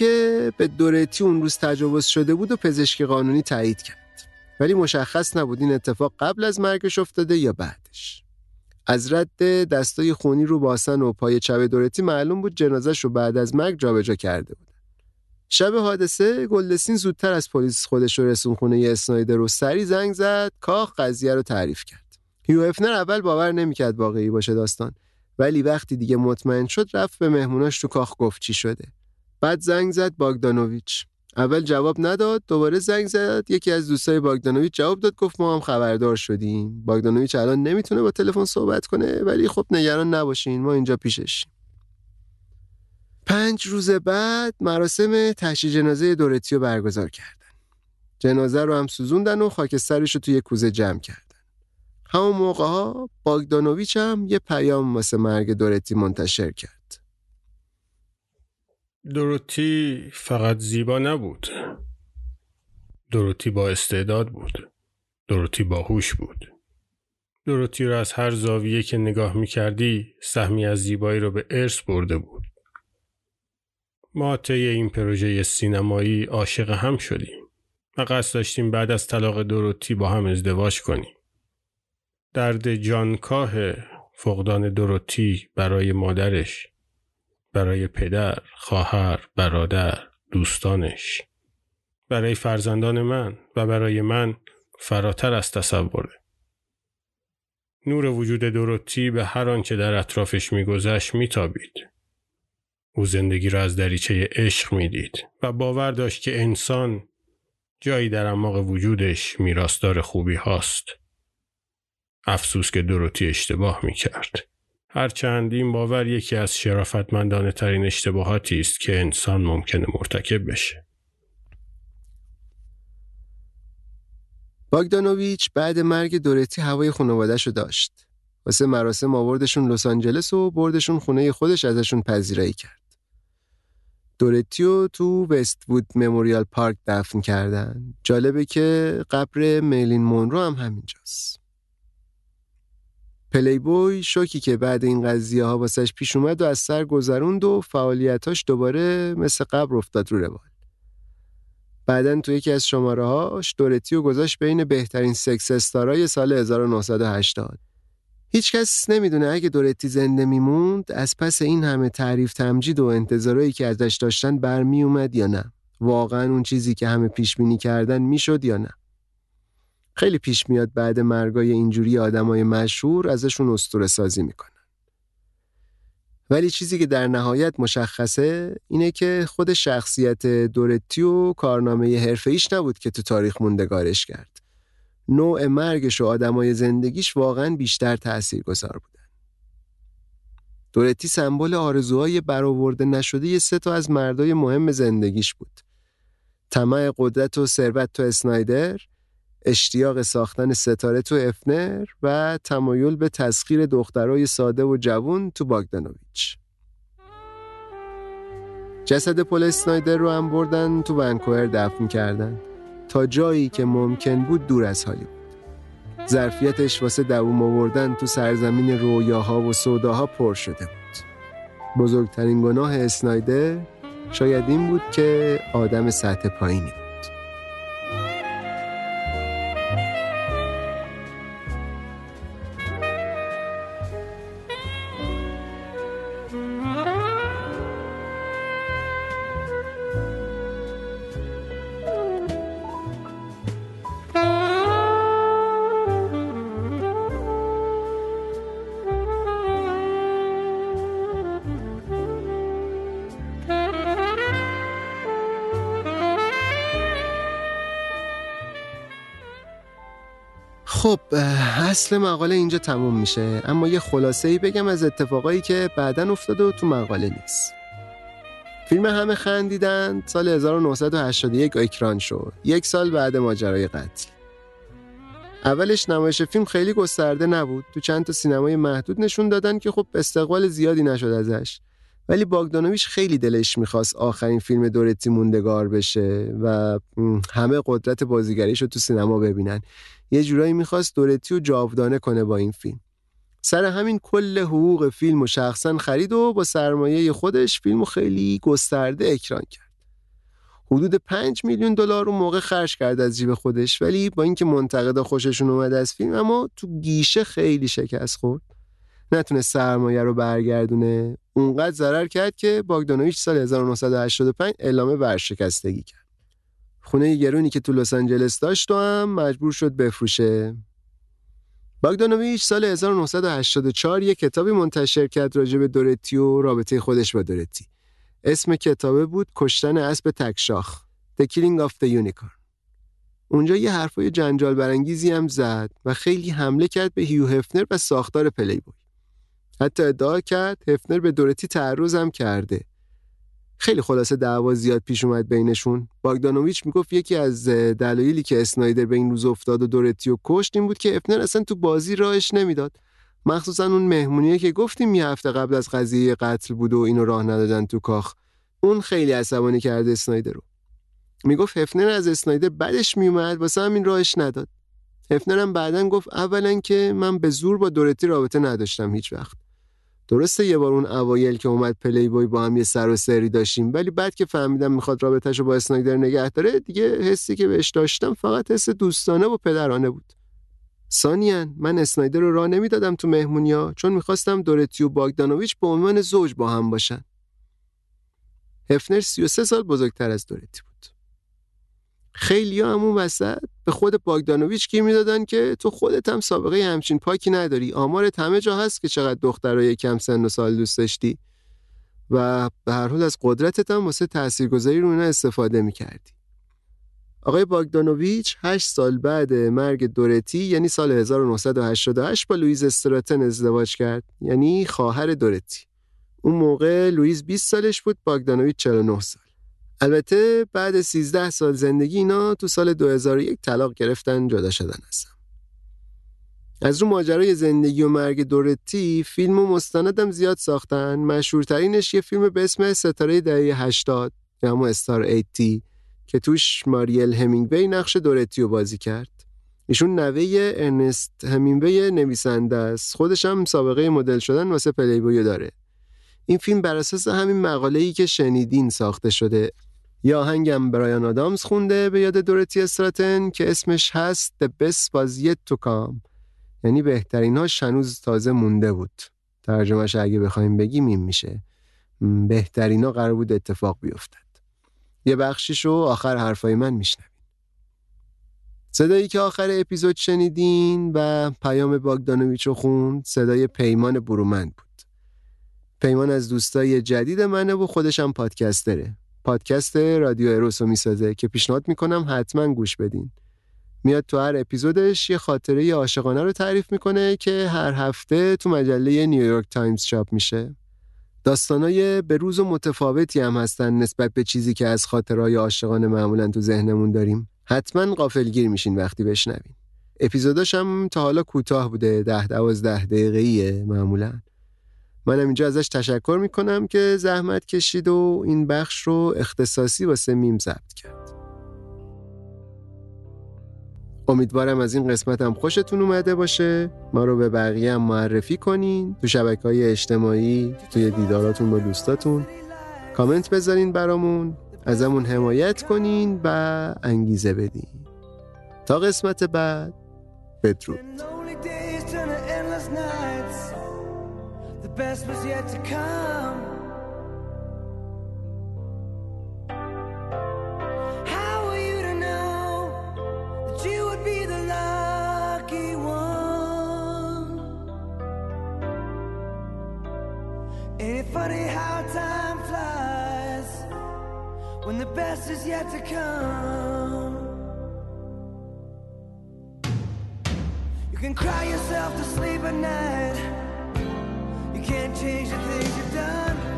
Speaker 1: اینکه به دورتی اون روز تجاوز شده بود و پزشک قانونی تایید کرد. ولی مشخص نبود این اتفاق قبل از مرگش افتاده یا بعدش. از رد دستای خونی رو باسن و پای چپ دورتی معلوم بود جنازش رو بعد از مرگ جابجا کرده بود. شب حادثه گلدستین زودتر از پلیس خودش رو رسون خونه اسنایدر رو سری زنگ زد کاخ قضیه رو تعریف کرد. هیو افنر اول باور نمی‌کرد واقعی باشه داستان ولی وقتی دیگه مطمئن شد رفت به مهموناش تو کاخ گفت چی شده. بعد زنگ زد باگدانوویچ. اول جواب نداد دوباره زنگ زد. یکی از دوستای باگدانوویچ جواب داد گفت ما هم خبردار شدیم. باگدانوویچ الان نمی‌تونه با تلفن صحبت کنه ولی خب نگران نباشین ما اینجا پیشش پنج روز بعد مراسم تشییع جنازه دورتیو برگزار کردن. جنازه رو هم سوزوندن و خاکسترش رو توی کوزه جمع کردن. همون موقع ها باگدانوویچ هم یه پیام واسه مرگ دورتی منتشر کرد.
Speaker 4: دروتی فقط زیبا نبود. دروتی با استعداد بود. دروتی باهوش بود. دروتی را از هر زاویه که نگاه می کردی سهمی از زیبایی رو به ارث برده بود. ما طی این پروژه سینمایی عاشق هم شدیم و قصد داشتیم بعد از طلاق دروتی با هم ازدواج کنیم. درد جانکاه فقدان دروتی برای مادرش برای پدر، خواهر، برادر، دوستانش. برای فرزندان من و برای من فراتر از تصوره نور وجود دروتی به هر آنچه در اطرافش میگذشت میتابید. او زندگی را از دریچه عشق می‌دید و باور داشت که انسان جایی در اماق وجودش میراستار خوبی هاست. افسوس که دروتی اشتباه می‌کرد. هرچند این باور یکی از شرافتمندانه ترین اشتباهاتی است که انسان ممکنه مرتکب بشه.
Speaker 1: باگدانوویچ بعد مرگ دورتی هوای خانوادهش رو داشت. واسه مراسم آوردشون لس آنجلس و بردشون خونه خودش ازشون پذیرایی کرد. دورتیو تو وستوود مموریال پارک دفن کردن. جالبه که قبر میلین مونرو هم همینجاست. پلیبوی شوکی که بعد این قضیه ها واسش پیش اومد و از سر گذروند و فعالیتاش دوباره مثل قبل افتاد رو روال. بعدا تو یکی از شماره هاش دورتی و گذاشت بین بهترین سکس استارای سال 1980. هیچکس نمی‌دونه اگه دورتی زنده میموند از پس این همه تعریف تمجید و انتظارایی که ازش داشتن برمی اومد یا نه واقعا اون چیزی که همه پیش بینی کردن می‌شد یا نه خیلی پیش میاد بعد مرگای اینجوری آدمای مشهور ازشون اسطوره سازی می‌کنن ولی چیزی که در نهایت مشخصه اینه که خود شخصیت دورتی و کارنامه حرفه‌ایش نبود که تو تاریخ موندگارش کرد. نوع مرگش و آدمای زندگیش واقعا بیشتر تأثیر گذار بودن. دورتی سمبل آرزوهای برآورده نشده سه تا از مردای مهم زندگیش بود. طمع قدرت و ثروت تو اسنایدر، اشتیاق ساختن ستاره تو افنر و تمایل به تسخیر دخترای ساده و جوون تو باگدانویچ. جسد پل اسنایدر رو هم بردن تو ونکوور دفن کردن. تا جایی که ممکن بود دور از بود. ظرفیتش واسه دووم آوردن تو سرزمین رویاها و سوداها پر شده بود. بزرگترین گناه اسنایدر شاید این بود که آدم سطح پایینی بود. خب اصل مقاله اینجا تموم میشه. اما یه خلاصه ای بگم از اتفاقایی که بعدا افتاده و تو مقاله نیست. فیلم همه خندیدن سال 1981 اکران شد. یک سال بعد ماجرای قتل. اولش نمایش فیلم خیلی گسترده نبود. تو چند تا سینمای محدود نشون دادن که خب استقبال زیادی نشد ازش. ولی باگدانویش خیلی دلش می‌خواست آخرین فیلم دورتی موندگار بشه و همه قدرت بازیگریش رو تو سینما ببینن. یه جورایی می‌خواست دورتی رو جاودانه کنه با این فیلم. سر همین کل حقوق فیلم و شخصا خرید و با سرمایه خودش فیلم خیلی گسترده اکران کرد. حدود 5 میلیون دلار رو موقع خرج کرد از جیب خودش ولی با اینکه منتقدا خوششون اومد از فیلم اما تو گیشه خیلی شکست خورد. نتونه سرمایه رو برگردونه. اونقدر ضرر کرد که باگدانویچ سال 1985 اعلام ورشکستگی کرد. خونه گرونی که تو لس آنجلس داشت و هم مجبور شد بفروشه. باگدانویچ سال 1984 یک کتابی منتشر کرد راجع به دورتی و رابطه خودش با دورتی. اسم کتابه بود کشتن اسب تکشاخ The Killing of the Unicorn. اونجا یه حرفای جنجال برانگیزی هم زد و خیلی حمله کرد به هیو هفنر و ساختار پلی بوی حتی ادعا کرد هفنر به دورتی تعرض هم کرده. خیلی خلاصه دعوا زیاد پیش اومد بینشون. باگدانویچ می‌گفت یکی از دلایلی که اسنایدر به این روز افتاد و دورتی و کشت این بود که افنر اصلا تو بازی راهش نمی‌داد. مخصوصا اون مهمونیه که گفتیم یه هفته قبل از قضیه قتل بود و اینو راه ندادن تو کاخ. اون خیلی عصبانی کرده اسنایدر رو. می‌گفت هفنر از اسنایدر بدش میومد واسه همین راهش نداد. هفنر هم بعدا گفت اولا که من به زور با دورتی رابطه نداشتم هیچ وقت. درسته یه بار اون اوایل که اومد پلی بوی با هم یه سر و سری داشتیم ولی بعد که فهمیدم می‌خواد رابطهشو با اسنایدر نگه داره دیگه حسی که بهش داشتم فقط حس دوستانه و پدرانه بود. سانیان من اسنایدر رو راه نمی‌دادم تو مهمونیا چون می‌خواستم دورتی و باگدانویچ به عنوان زوج با هم باشن. هفنر 33 سال بزرگتر از دورتی بود. خیلی همون وسط به خود باگدانویچ گیر می‌دادن که تو خودت هم سابقه همچین پاکی نداری. آمارت همه جا هست که چقدر دخترای کم سن و سال دوست داشتی. و به هر حال از قدرتت هم واسه تاثیرگذاری رو اینا استفاده می‌کردی. آقای باگدانویچ 8 سال بعد مرگ دورتی یعنی سال 1988 با لویز استراتن ازدواج کرد یعنی خواهر دورتی. اون موقع لویز 20 سالش بود باگدانویچ 49 سال. البته بعد 13 سال زندگی اینا تو سال 2001 طلاق گرفتن جدا شدن هستم از رو ماجرای زندگی و مرگ دورتی فیلم و مستندم زیاد ساختن. مشهورترینش یه فیلم به اسم ستاره دهه 80 یا همون استار ایتی که توش ماریل همینگوی نقش دورتی رو بازی کرد. ایشون نوه ارنست همینگوی نویسنده است. خودش هم سابقه مدل شدن واسه پلیبوی داره. این فیلم بر اساس همین مقاله ای که شنیدین ساخته شده. یا هنگم برایان آدامز خونده به یاد دورتی استراتن که اسمش هست The Best Was Yet To Come. یعنی بهتریناش هنوز تازه مونده بود. ترجمهش اگه بخوایم بگیم این میشه. بهترینا قرار بود اتفاق بیفتد. یه بخشیش رو آخر حرفای من میشنویم صدایی که آخر اپیزود شنیدین و پیام باگدانویچ رو خوند صدای پیمان برومند بود. پیمان از دوستای جدید منه و خودشم پادکستره. پادکست رادیو اروس رو می‌سازه که پیشنهاد می‌کنم حتما گوش بدین. میاد تو هر اپیزودش یه خاطره عاشقانه رو تعریف می‌کنه که هر هفته تو مجله نیویورک تایمز چاپ میشه. داستانای به روز و متفاوتی هم هستن نسبت به چیزی که از خاطرهای عاشقانه معمولا تو ذهنمون داریم. حتما قافلگیر میشین وقتی بشنوین. اپیزوداش هم تا حالا کوتاه بوده ده دوازده دقیقه‌ایه معمولا. منم اینجا ازش تشکر می‌کنم که زحمت کشید و این بخش رو اختصاصی واسه میم ضبط کرد. امیدوارم از این قسمت هم خوشتون اومده باشه. ما رو به بقیه هم معرفی کنین تو شبکه های اجتماعی توی دیداراتون با دوستاتون. کامنت بذارین برامون ازمون حمایت کنین و انگیزه بدین. تا قسمت بعد بدرود. best was yet to come. How were you to know that you would be the lucky one? Ain't it funny how time flies when the best is yet to come? You can cry yourself to sleep at night. Can't change the things you've done.